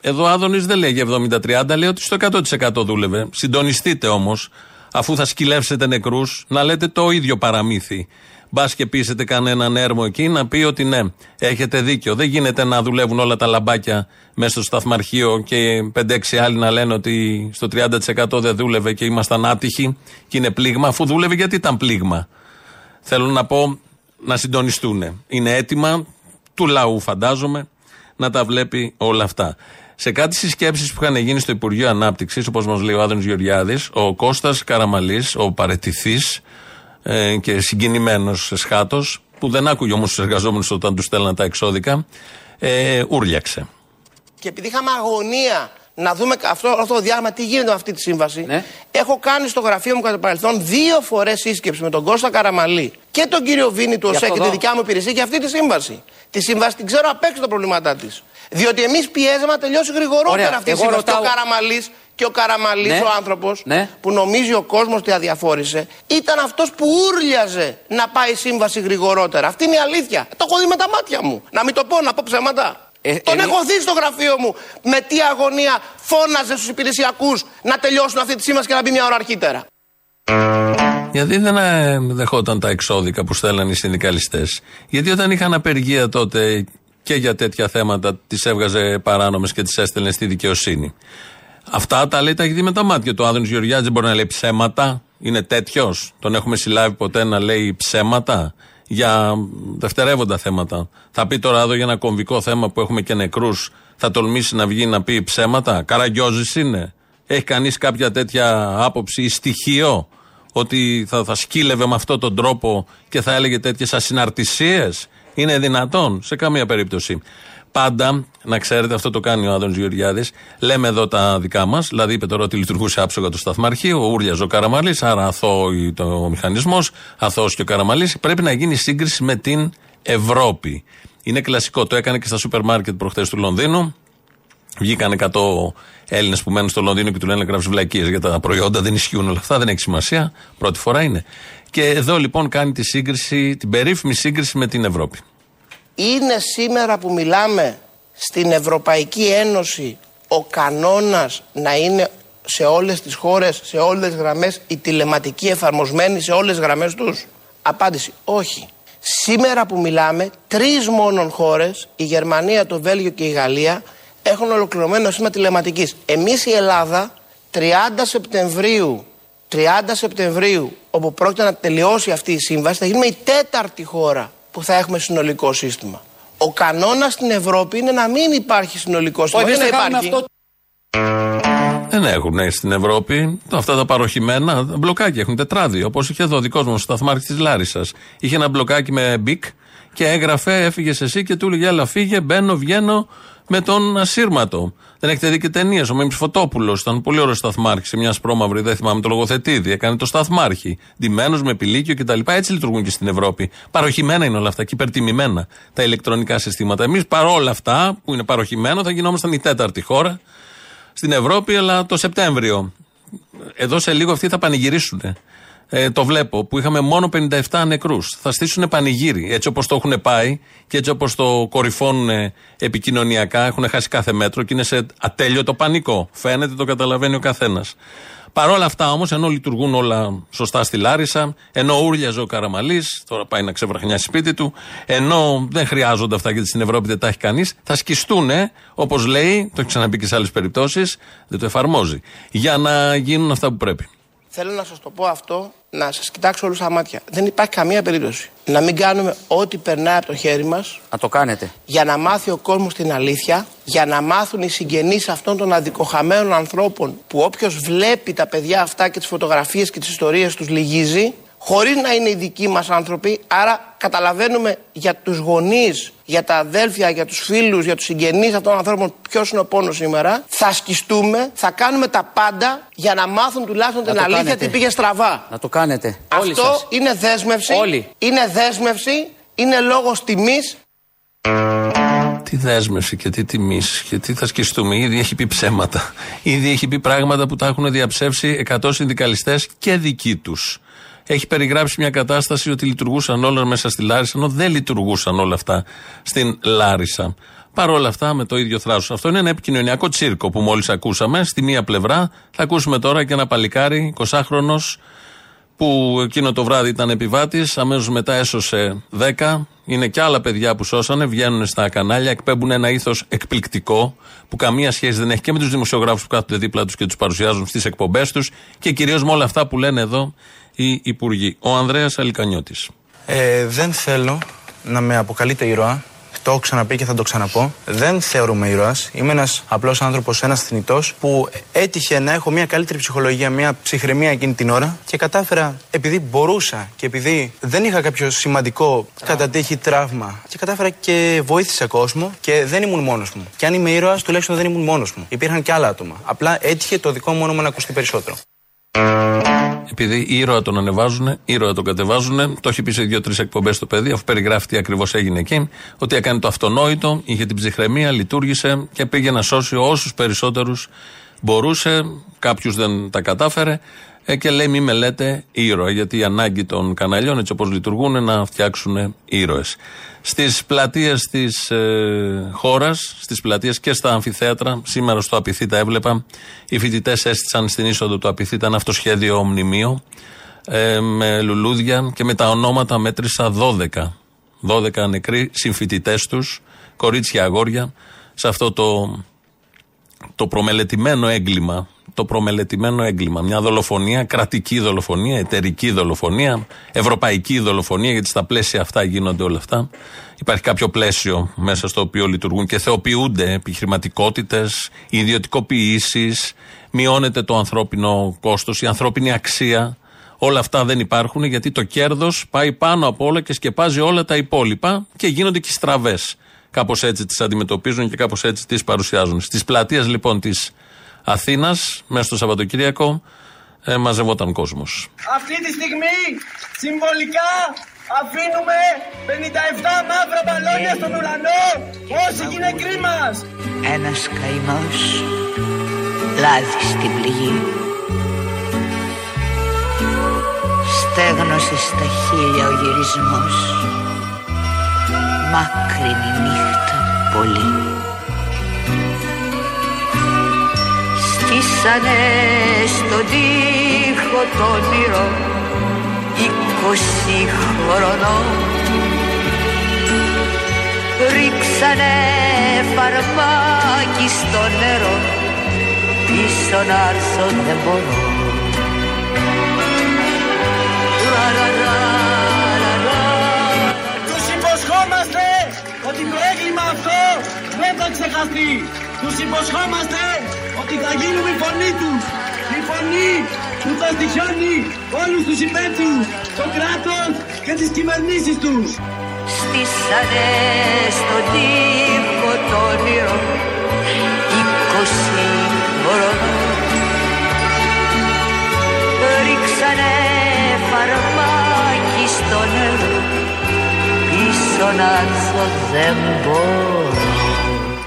Εδώ ο Άδωνης δεν λέγει 70-30, λέει ότι στο 100% δούλευε. Συντονιστείτε όμως, αφού θα σκυλεύσετε νεκρούς, να λέτε το ίδιο παραμύθι. Μπας και πείσετε κανέναν έρμο εκεί να πει ότι ναι, έχετε δίκιο. Δεν γίνεται να δουλεύουν όλα τα λαμπάκια μέσα στο σταθμαρχείο και 5-6 άλλοι να λένε ότι στο 30% δεν δούλευε και ήμασταν άτυχοι και είναι πλήγμα, αφού δούλευε γιατί ήταν πλήγμα. Θέλω να πω να συντονιστούν. Είναι έτοιμα του λαού, φαντάζομαι, να τα βλέπει όλα αυτά. Σε κάτι συσκέψεις που είχαν γίνει στο Υπουργείο Ανάπτυξης, όπως μας λέει ο Άδωνο Γεωργιάδης, ο Κώστας Καραμαλής, ο παρετηθής ε, και συγκινημένος σχάτο, που δεν άκουγε όμως τους εργαζόμενους όταν τους στέλναν τα εξώδικα, ε, ούρλιαξε. Και επειδή είχαμε αγωνία να δούμε αυτό, αυτό το διάγραμμα τι γίνεται με αυτή τη σύμβαση, έχω κάνει στο γραφείο μου κατά το παρελθόν δύο φορές σύσκεψη με τον Κώστα Καραμαλή και τον κύριο Βίνη του Για ΟΣΕ αυτό και τη εδώ. δικιά μου υπηρεσία για αυτή τη σύμβαση. Τη σύμβαση την ξέρω απ' έξω τα προβλήματά της. Διότι εμείς πιέζαμε να τελειώσει γρηγορότερα Ωραία, αυτή η εγώ σύμβαση. Και ο ρωτάω- Καραμαλής και ο Καραμαλής, Ναι. ο άνθρωπος Ναι. που νομίζει ο κόσμος ότι αδιαφόρησε, ήταν αυτός που ούρλιαζε να πάει η σύμβαση γρηγορότερα. Αυτή είναι η αλήθεια. Το έχω δει με τα μάτια μου. Να μην το πω, να πω ψέματα. Ε, Τον εμεί- έχω δει στο γραφείο μου με τι αγωνία φώναζε στους υπηρεσιακούς να τελειώσουν αυτή τη σύμβαση και να μπει μια ώρα αρχίτερα. Γιατί δεν ε, δεχόταν τα εξώδικα που στέλνανε οι συνδικαλιστές; Γιατί όταν είχαν απεργία τότε και για τέτοια θέματα τις έβγαζε παράνομες και τις έστελνε στη δικαιοσύνη. Αυτά τα λέει, τα έχει δει με τα μάτια του. Ο Άδωνο Γεωργιάδη δεν μπορεί να λέει ψέματα. Είναι τέτοιος. Τον έχουμε συλλάβει ποτέ να λέει ψέματα για δευτερεύοντα θέματα. Θα πει τώρα εδώ για ένα κομβικό θέμα που έχουμε και νεκρούς. Θα τολμήσει να βγει να πει ψέματα. Καραγκιόζης είναι. Έχει κανείς κάποια τέτοια άποψη ή στοιχείο ότι θα, θα σκύλευε με αυτόν τον τρόπο και θα έλεγε τέτοιες ασυναρτησίες; Είναι δυνατόν; Σε καμία περίπτωση. Πάντα, να ξέρετε, αυτό το κάνει ο Άδωνο Γεωργιάδης. Λέμε εδώ τα δικά μας. Δηλαδή, είπε τώρα ότι λειτουργούσε άψογα το σταθμαρχείο, ο Ούρλιαζ ο Καραμαλής, άρα αθώο το μηχανισμός, αθώος και ο Καραμαλής. Πρέπει να γίνει σύγκριση με την Ευρώπη. Είναι κλασικό. Το έκανε και στα σούπερ μάρκετ προχθές του Λονδίνου. Βγήκαν 100 Έλληνες που μένουν στο Λονδίνο και του λένε γράψει βλακίες για τα προϊόντα. Δεν ισχύουν όλα αυτά, δεν έχει σημασία. Πρώτη φορά είναι. Και εδώ λοιπόν κάνει τη σύγκριση, την περίφημη σύγκριση με την Ευρώπη. Είναι σήμερα που μιλάμε στην Ευρωπαϊκή Ένωση ο κανόνας να είναι σε όλες τις χώρες, σε όλες τις γραμμές η τηλεματική εφαρμοσμένη σε όλες τις γραμμές τους; Απάντηση όχι. Σήμερα που μιλάμε, τρεις μόνον χώρες, η Γερμανία, το Βέλγιο και η Γαλλία, έχουν ολοκληρωμένο σύστημα τηλεματικής. Εμείς η Ελλάδα, 30 Σεπτεμβρίου 30 Σεπτεμβρίου, όπου πρόκειται να τελειώσει αυτή η σύμβαση, θα γίνουμε η τέταρτη χώρα που θα έχουμε συνολικό σύστημα. Ο κανόνας στην Ευρώπη είναι να μην υπάρχει συνολικό σύστημα. εμείς όχι να θα κάνουμε υπάρχει. αυτό. Δεν έχουν ε, στην Ευρώπη αυτά τα παρωχημένα μπλοκάκια. Έχουν τετράδιο. Όπως είχε εδώ ο δικός μας ο σταθμάρχης της Λάρισας. Είχε ένα μπλοκάκι με Bic και έγραφε, έφυγες εσύ και του έλεγε Έλα, φύγε, μπαίνω, βγαίνω με τον ασύρματο. Δεν έχετε δει και ταινίες. Ο Μίμης Φωτόπουλος ήταν πολύ ωραίος σταθμάρχης σε μια σπρώμαυρη, δεν θυμάμαι το λογοθετήδι. Έκανε το σταθμάρχη. Ντυμένος με πηλίκιο κτλ. Έτσι λειτουργούν και στην Ευρώπη. Παροχημένα είναι όλα αυτά και υπερτιμημένα τα ηλεκτρονικά συστήματα. Εμείς παρόλα αυτά που είναι παροχημένο θα γινόμασταν η τέταρτη χώρα στην Ευρώπη, αλλά το Σεπτέμβριο. Εδώ σε λίγο αυτοί θα πανηγυρίσουν. Ε, το βλέπω, που είχαμε μόνο 57 νεκρούς. Θα στήσουν πανηγύρι. Έτσι όπως το έχουν πάει και έτσι όπως το κορυφώνουν ε, επικοινωνιακά, έχουν χάσει κάθε μέτρο και είναι σε ατέλειωτο πανικό. Φαίνεται, το καταλαβαίνει ο καθένας. Παρ' όλα αυτά όμως, ενώ λειτουργούν όλα σωστά στη Λάρισα, ενώ ούρλιαζε ο Καραμαλής, τώρα πάει να ξεβραχνιάσει σπίτι του, ενώ δεν χρειάζονται αυτά γιατί στην Ευρώπη δεν τα έχει κανείς, θα σκιστούν, όπως λέει, το έχει ξαναπεί και σε άλλες περιπτώσεις, δεν το εφαρμόζει, για να γίνουν αυτά που πρέπει. Θέλω να σας το πω αυτό, να σας κοιτάξω όλους στα μάτια. Δεν υπάρχει καμία περίπτωση να μην κάνουμε ό,τι περνάει από το χέρι μας Να το κάνετε. για να μάθει ο κόσμος την αλήθεια, για να μάθουν οι συγγενείς αυτών των αδικοχαμένων ανθρώπων που όποιος βλέπει τα παιδιά αυτά και τις φωτογραφίες και τις ιστορίες τους λυγίζει, χωρίς να είναι οι δικοί μας άνθρωποι. Άρα καταλαβαίνουμε για τους γονείς, για τα αδέλφια, για τους φίλους, για τους συγγενείς αυτών των ανθρώπων ποιος είναι ο πόνος σήμερα. Θα σκιστούμε, θα κάνουμε τα πάντα για να μάθουν τουλάχιστον Να την το αλήθεια κάνετε. τι πήγε στραβά. Να το κάνετε. Όλοι Αυτό σας. είναι δέσμευση. Όλοι. Είναι δέσμευση, είναι λόγος τιμής Τι δέσμευση και τι τιμής και τι θα σκιστούμε. Ήδη έχει πει ψέματα. Ήδη έχει πει πράγματα που τα έχουν διαψεύσει 100 συνδικαλιστές και δικοί τους. Έχει περιγράψει μια κατάσταση ότι λειτουργούσαν όλα μέσα στη Λάρισα, ενώ δεν λειτουργούσαν όλα αυτά στην Λάρισα. Παρ' όλα αυτά με το ίδιο θράσος. Αυτό είναι ένα επικοινωνιακό τσίρκο που μόλις ακούσαμε. Στη μία πλευρά θα ακούσουμε τώρα και ένα παλικάρι, 20χρονο, που εκείνο το βράδυ ήταν επιβάτης, αμέσως μετά έσωσε 10. Είναι και άλλα παιδιά που σώσανε, βγαίνουν στα κανάλια, εκπέμπουν ένα ήθος εκπληκτικό που καμία σχέση δεν έχει και με τους δημοσιογράφους που κάθονται δίπλα τους και τους παρουσιάζουν στις εκπομπές τους και κυρίως με όλα αυτά που λένε εδώ οι υπουργοί. Ο Ανδρέας Αλικανιώτης. Ε, δεν θέλω να με αποκαλείτε ήρωα, το έχω ξαναπεί και θα το ξαναπώ. Δεν θεωρούμε ήρωας. Είμαι ένας απλός άνθρωπος, ένας θνητός που έτυχε να έχω μια καλύτερη ψυχολογία, μια ψυχραιμία εκείνη την ώρα και κατάφερα, επειδή μπορούσα και επειδή δεν είχα κάποιο σημαντικό κατά τύχη τραύμα, και κατάφερα και βοήθησα κόσμο και δεν ήμουν μόνος μου. Και αν είμαι ήρωας, τουλάχιστον δεν ήμουν μόνος μου. Υπήρχαν και άλλα άτομα. Απλά έτυχε το δικό μου όνομα να ακουστεί περισσότερο. Επειδή ήρωα τον ανεβάζουν, ήρωα τον κατεβάζουν. Το έχει πει σε δύο-τρεις εκπομπές το παιδί, αφού περιγράφει τι ακριβώς έγινε εκεί. Ότι έκανε το αυτονόητο, είχε την ψυχραιμία, λειτουργήσε και πήγε να σώσει όσους περισσότερους μπορούσε. Κάποιους δεν τα κατάφερε. Ε, και λέει: Μη με λέτε ήρωα, γιατί η ανάγκη των καναλιών, έτσι όπως λειτουργούν, είναι να φτιάξουν ήρωες. Στις πλατείες της ε, χώρας, στις πλατείες και στα αμφιθέατρα, σήμερα στο Απιθύτα έβλεπα, οι φοιτητές έστησαν στην είσοδο του Απιθύτα ένα αυτοσχέδιο μνημείο ε, με λουλούδια και με τα ονόματα μέτρησα 12. 12 νεκροί συμφοιτητές τους, κορίτσια αγόρια, σε αυτό το, το προμελετημένο έγκλημα το προμελετημένο έγκλημα. Μια δολοφονία, κρατική δολοφονία, εταιρική δολοφονία, ευρωπαϊκή δολοφονία, γιατί στα πλαίσια αυτά γίνονται όλα αυτά. Υπάρχει κάποιο πλαίσιο μέσα στο οποίο λειτουργούν και θεοποιούνται επιχειρηματικότητες, ιδιωτικοποιήσεις, μειώνεται το ανθρώπινο κόστος, η ανθρώπινη αξία. Όλα αυτά δεν υπάρχουν γιατί το κέρδος πάει πάνω από όλα και σκεπάζει όλα τα υπόλοιπα και γίνονται και στραβές. Κάπως έτσι τις αντιμετωπίζουν και κάπως έτσι τις παρουσιάζουν. Στις πλατείες λοιπόν της Αθήνας, μέσα στο Σαββατοκύριακο, ε, μαζευόταν κόσμος. Αυτή τη στιγμή συμβολικά αφήνουμε 57 μαύρα μπαλόνια στον ουρανό. Όσοι γυναικροί μα. Ένας καημός λάδι στην πληγή. Στέγνωσε στα χίλια ο γυρισμός Μάκρυνη νύχτα πολύ Στήσανε στον τοίχο το όνειρο είκοσι χρονών. Ρίξανε φαρμάκι στο νερό πίσω να έρθω δεν μπορώ Τους υποσχόμαστε ότι το έγκλημα αυτό δεν θα ξεχαστεί. Τους υποσχόμαστε φωνή τους, η φωνή που θα στοιχιώνει όλους τους υπέτειους, το κράτος και τις κυβερνήσεις τους. Στήσανε στον τοίχο το όνειρο είκοσι χρονών Ρίξανε φαρμάκι στο νερό πίσω να έρθω δεν μπορώ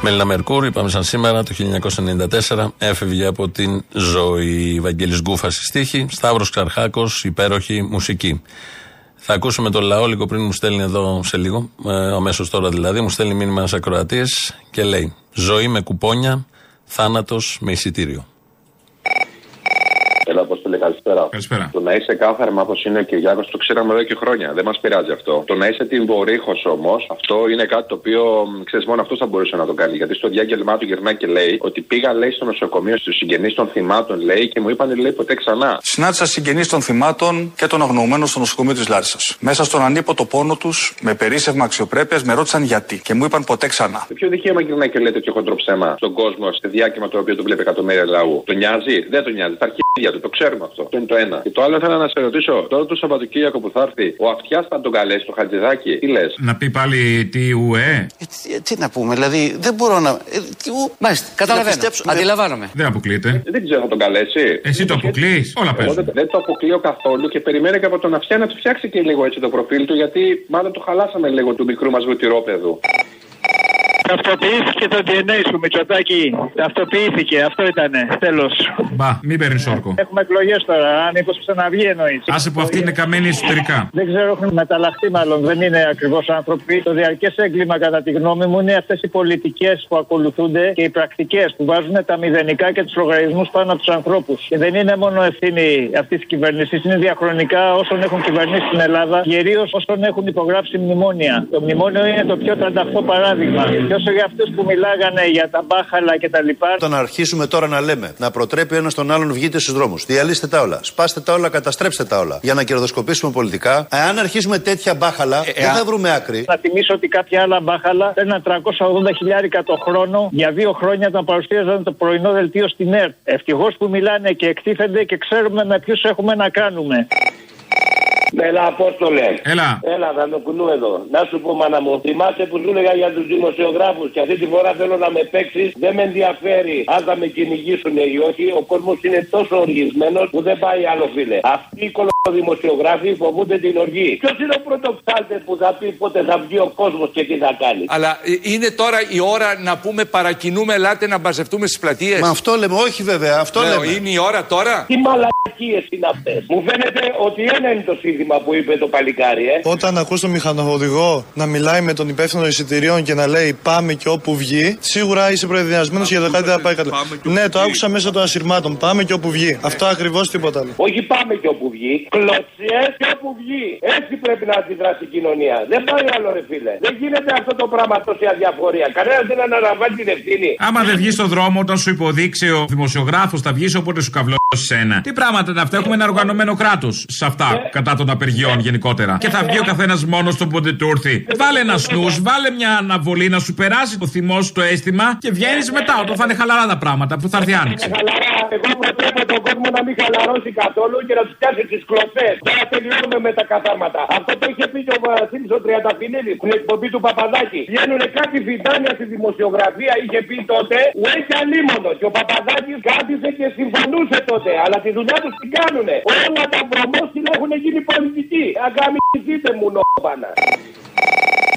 Μέλινα Μερκούρ, είπαμε σαν σήμερα, το 1994 έφευγε από την ζωή. Βαγγέλης Γκούφας στη στίχη, Σταύρος Ξαρχάκος, υπέροχη μουσική. Θα ακούσουμε το λαό λίγο πριν μου στέλνει εδώ σε λίγο, ε, αμέσως τώρα δηλαδή, μου στέλνει μήνυμα ένας ακροατής και λέει: Ζωή με κουπόνια, θάνατος με εισιτήριο. Έλα, πώς το λέει, καλησπέρα. Καλησπέρα. Το να είσαι κάθαρμα όπως είναι ο Κυριάκο το ξέραμε εδώ και χρόνια. Δεν μας πειράζει αυτό. Το να είσαι την βορύχο όμως, αυτό είναι κάτι το οποίο ξέρεις μόνο αυτός θα μπορούσε να το κάνει. Γιατί στο διάγγελμά του γυρνάει και λέει ότι πήγα, λέει, στο νοσοκομείο στους συγγενείς των θυμάτων, λέει, και μου είπαν, λέει, ποτέ ξανά. Συνάντησα συγγενείς των θυμάτων και των αγνοωμένων στο νοσοκομείο της Λάρισας. Μέσα στον ανίποτο πόνο τους, με περίσευμα αξιοπρέπειας, με ρώτησαν γιατί και μου είπαν ποτέ ξανά. Με ποιο δικαίωμα γυρνάει και λέει τέτοιο χοντρό ψέμα στον κόσμο, σε διάκημα το οποίο το βλέπει εκατομμύρια λαού. Το νοιάζει, δεν το νοιάζει. Τα αρχίδια του, το ξέρουμε αυτό. Το είναι το ένα. Και το άλλο θέλω να σε ρωτήσω, τώρα το Σαββατοκύριακο που θα έρθει, ο Αυτιάς θα τον καλέσει, το Χατζηδάκι, τι λες; Να πει πάλι τι ουε. Ε, τι να πούμε, δηλαδή δεν μπορώ να. Ε, τι, ου, Μάλιστα, καταλαβαίνω. πιστέψω- Αντιλαμβάνομαι. Δεν αποκλείεται. Δεν ξέρω, θα τον καλέσει. Εσύ το αποκλείς; Όλα Εγώ παίζουν. δεν, δεν το αποκλείω καθόλου και περιμένω και από τον Αυτιά να του φτιάξει και λίγο έτσι το προφίλ του, γιατί μάλλον το χαλάσαμε λίγο του μικρού μας βουτυρόπεδου. Ταυτοποιήθηκε το DNA σου, Μητσοτάκη. Ταυτοποιήθηκε, αυτό ήτανε. Τέλος. Μπα, μην παίρνεις όρκο. Έχουμε εκλογές τώρα, αν μήπω ξαναβγεί εννοείς. Άσε που αυτή είναι καμένη εσωτερικά. Δεν ξέρω, έχουν μεταλλαχθεί μάλλον. Δεν είναι ακριβώς άνθρωποι. Το διαρκές έγκλημα, κατά τη γνώμη μου, είναι αυτές οι πολιτικές που ακολουθούνται και οι πρακτικές που βάζουν τα μηδενικά και τους λογαριασμούς πάνω από τους ανθρώπους. Και δεν είναι μόνο ευθύνη αυτής της κυβέρνησης, είναι διαχρονικά όσων έχουν κυβερνήσει την Ελλάδα, κυρίως όσων έχουν υπογράψει μνημόνια. Το μνημόνιο είναι το πιο τρανταχτό παράδειγμα. Και όσο για αυτούς που μιλάγανε για τα μπάχαλα και τα λοιπά. Το να αρχίσουμε τώρα να λέμε, να προτρέπει ένας τον άλλον βγείτε στους δρόμους. Διαλύστε τα όλα. Σπάστε τα όλα, καταστρέψτε τα όλα. Για να κερδοσκοπήσουμε πολιτικά. Αν αρχίσουμε τέτοια μπάχαλα, δεν θα βρούμε άκρη. Να θυμίσω ότι κάποια άλλα μπάχαλα παίρναν 380 χιλιάρικα το χρόνο για δύο χρόνια όταν παρουσίαζαν το πρωινό δελτίο στην ΕΡΤ. Ευτυχώς που μιλάνε και εκτίθενται και ξέρουμε με ποιους έχουμε να κάνουμε. Έλα, Απόστολε. Έλα. Έλα, θα το κουνού εδώ. Να σου πω, μάνα μου, θυμάσαι που σου έλεγα για τους δημοσιογράφους και αυτή τη φορά θέλω να με παίξεις. Δεν με ενδιαφέρει αν θα με κυνηγήσουν ή όχι. Ο κόσμος είναι τόσο οργισμένος που δεν πάει άλλο, φίλε. Αυτοί οι κολοδημοσιογράφοι φοβούνται την οργή. Ποιος είναι ο πρώτος ψάλτες που θα πει πότε θα βγει ο κόσμος και τι θα κάνει; Αλλά ε, είναι τώρα η ώρα να πούμε παρακινούμε, ελάτε να μπαζευτούμε στις πλατείες. Μα αυτό λέμε, όχι βέβαια, αυτό Λέω, λέμε. Είναι η ώρα τώρα. Τι μαλακίες είναι αυτές. Μου φαίνεται ότι ένα είναι το σύνθημα που είπε το παλικάρι, ε. Όταν ακούς τον μηχανοδηγό να μιλάει με τον υπεύθυνο εισιτηρίων και να λέει πάμε και όπου βγει, σίγουρα είσαι προεδριασμένο για το κάτι θα πάει καλά. Ναι, το άκουσα μέσα των ασυρμάτων. Πάμε και όπου βγει. Αυτό ακριβώς τίποτα άλλο. Όχι πάμε και όπου βγει. Κλωτσιέ και όπου βγει. Έτσι πρέπει να αντιδράσει η κοινωνία. Δεν πάει άλλο, ρε φίλε. Δεν γίνεται αυτό το πράγμα τόση αδιαφορία. Κανένας δεν αναλαμβάνει την ευθύνη. Άμα δεν βγεις στον δρόμο όταν σου υποδείξει ο δημοσιογράφος, θα βγεις όποτε σου καβλώσει ένα. Τι πράγματα είναι αυτά, έχουμε ένα οργανωμένο κράτος σε αυτά κατά των απεργιών γενικότερα. Και θα βγει ο καθένας μόνος του πότε του έρθει. Βάλε ένα snooze, βάλε μια αναβολή να σου περάσει το θυμός σου το αίσθημα και βγαίνεις μετά όταν θα είναι χαλαρά τα πράγματα που θα έρθει η άνοιξη. Χαλαρά. Εγώ προτρέπω τον κόσμο να μην χαλαρώσει καθόλου και να τους πιάσει τις κλοπές. Τώρα τελειώνουμε με τα καθάρματα. Αυτό το είχε πει και ο Βασίλης ο Τριανταφυλλίδης στην εκπομπή του Παπαδάκη. Βγαίνουν κάτι φιτάνια στη δημοσιογραφία, είχε πει τότε, ουέ και αλίμονο. Και ο Παπαδάκης κάθισε και συμφωνούσε τότε. Αλλά τη δουλειά τους την κάνουνε; Όλα τα βρωμόστιλα έχουν γίνει πολιτικοί. Αγκαμιστείτε μου νόμπανα.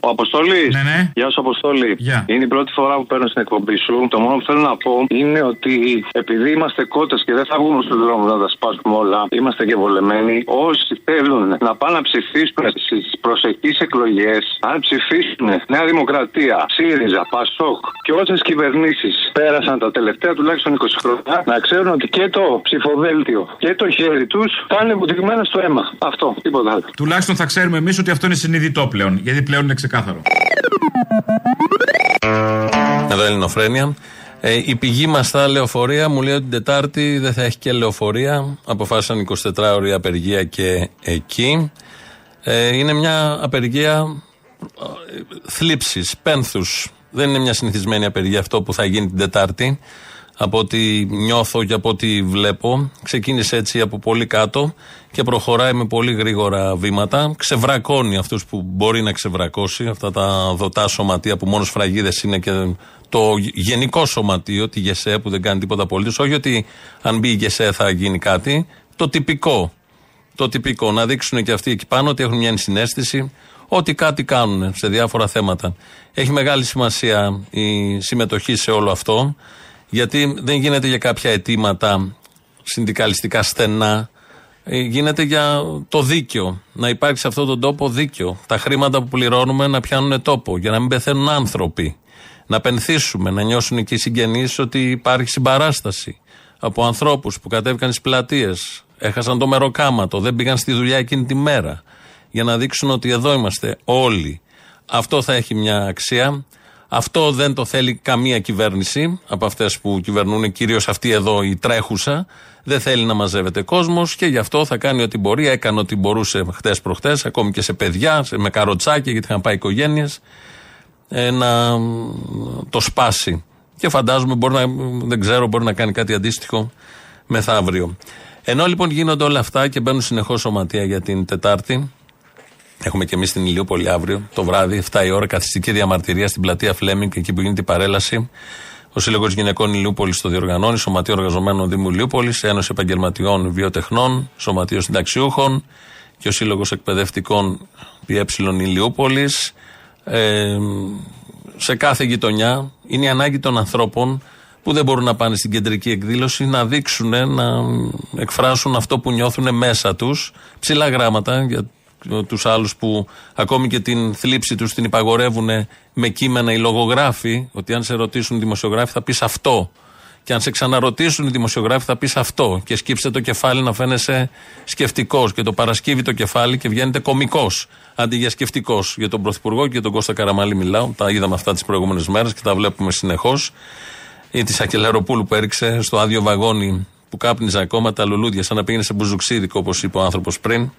Ο Αποστολή. Ναι, ναι. Γεια σου, Αποστολή. Γεια. Είναι η πρώτη φορά που παίρνω στην εκπομπή σου. Το μόνο που θέλω να πω είναι ότι επειδή είμαστε κότες και δεν θα βγούμε στου δρόμου να τα σπάσουμε όλα, είμαστε και βολεμένοι. Όσοι θέλουν να πάνε να ψηφίσουν στις προσεχείς εκλογές, αν ψηφίσουν Νέα Δημοκρατία, ΣΥΡΙΖΑ, ΠΑΣΟΚ και όσες κυβερνήσεις πέρασαν τα τελευταία τουλάχιστον 20 χρόνια, να ξέρουν ότι και το ψηφοδέλτιο και το χέρι τους θα είναι βουτυγμένα στο αίμα. Αυτό, τίποτα άλλο. Τουλάχιστον θα ξέρουμε εμείς ότι αυτό είναι συνειδητό πλέον. Γιατί πλέον είναι ξεκάθαρο. Εδώ Ελληνοφρένια. Ε, η πηγή μας στα λεωφορεία μου λέει ότι την Τετάρτη δεν θα έχει και λεωφορεία. Αποφάσισαν 24 ώρια απεργία και εκεί. Ε, είναι μια απεργία θλίψης, πένθους. Δεν είναι μια συνηθισμένη απεργία αυτό που θα γίνει την Τετάρτη. Από ό,τι νιώθω και από ό,τι βλέπω. Ξεκίνησε έτσι από πολύ κάτω και προχωράει με πολύ γρήγορα βήματα. Ξεβρακώνει αυτούς που μπορεί να ξεβρακώσει, αυτά τα δοτά σωματεία που μόνος σφραγίδε είναι και το γενικό σωματείο, τη ΓΕΣΕ που δεν κάνει τίποτα απολύτως. Όχι ότι αν μπει η ΓΕΣΕ θα γίνει κάτι. Το τυπικό. Το τυπικό. Να δείξουν και αυτοί εκεί πάνω ότι έχουν μια ενσυναίσθηση ότι κάτι κάνουν σε διάφορα θέματα. Έχει μεγάλη σημασία η συμμετοχή σε όλο αυτό, γιατί δεν γίνεται για κάποια αιτήματα συνδικαλιστικά στενά. Ε, Γίνεται για το δίκαιο. Να υπάρχει σε αυτόν τον τόπο δίκαιο. Τα χρήματα που πληρώνουμε να πιάνουν τόπο, για να μην πεθαίνουν άνθρωποι. Να πενθήσουμε, να νιώσουν και οι συγγενείς ότι υπάρχει συμπαράσταση από ανθρώπους που κατέβηκαν στις πλατείες, έχασαν το μεροκάματο, δεν πήγαν στη δουλειά εκείνη τη μέρα. Για να δείξουν ότι εδώ είμαστε όλοι. Αυτό θα έχει μια αξία. Αυτό δεν το θέλει καμία κυβέρνηση από αυτές που κυβερνούν, κυρίως αυτή εδώ η τρέχουσα. Δεν θέλει να μαζεύεται κόσμος και γι' αυτό θα κάνει ό,τι μπορεί. Έκανε ό,τι μπορούσε χτες προχτές, ακόμη και σε παιδιά, σε, με καροτσάκια, γιατί είχαν πάει οικογένειες, ε, να μ, το σπάσει. Και φαντάζομαι, μπορεί να, δεν ξέρω, μπορεί να κάνει κάτι αντίστοιχο μεθαύριο. Ενώ λοιπόν γίνονται όλα αυτά και μπαίνουν συνεχώς σωματεία για την Τετάρτη, Έχουμε και εμείς στην Ηλιούπολη αύριο το βράδυ, 7 η ώρα, καθιστική διαμαρτυρία στην πλατεία Φλέμινγκ, εκεί που γίνεται η παρέλαση. Ο Σύλλογος Γυναικών Ηλιούπολης το διοργανώνει, Σωματείο Εργαζομένων Δήμου Ηλιούπολης, Ένωση Επαγγελματιών Βιοτεχνών, Σωματείο Συνταξιούχων και ο Σύλλογος Εκπαιδευτικών ΠΕ Ηλιούπολης. Ε, σε κάθε γειτονιά είναι η ανάγκη των ανθρώπων που δεν μπορούν να πάνε στην κεντρική εκδήλωση να δείξουν, να εκφράσουν αυτό που νιώθουν μέσα τους ψηλά γράμματα για τους άλλους που ακόμη και την θλίψη τους την υπαγορεύουν με κείμενα οι λογογράφοι ότι αν σε ρωτήσουν οι δημοσιογράφοι θα πεις αυτό Και αν σε ξαναρωτήσουν οι δημοσιογράφοι, θα πεις αυτό. Και σκύψε το κεφάλι να φαίνεσαι σκεφτικός. Και το παρασκύβει το κεφάλι και βγαίνετε κωμικός αντί για σκεφτικός. Για τον Πρωθυπουργό και τον Κώστα Καραμαλή μιλάω. Τα είδαμε αυτά τις προηγούμενες μέρες και τα βλέπουμε συνεχώς. Ή της Ακελαροπούλου που έριξε στο άδειο βαγόνι που κάπνιζε ακόμα τα λουλούδια, σαν να πήγαινε σε μπουζουξίδικο, όπως είπε ο άνθρωπος πριν.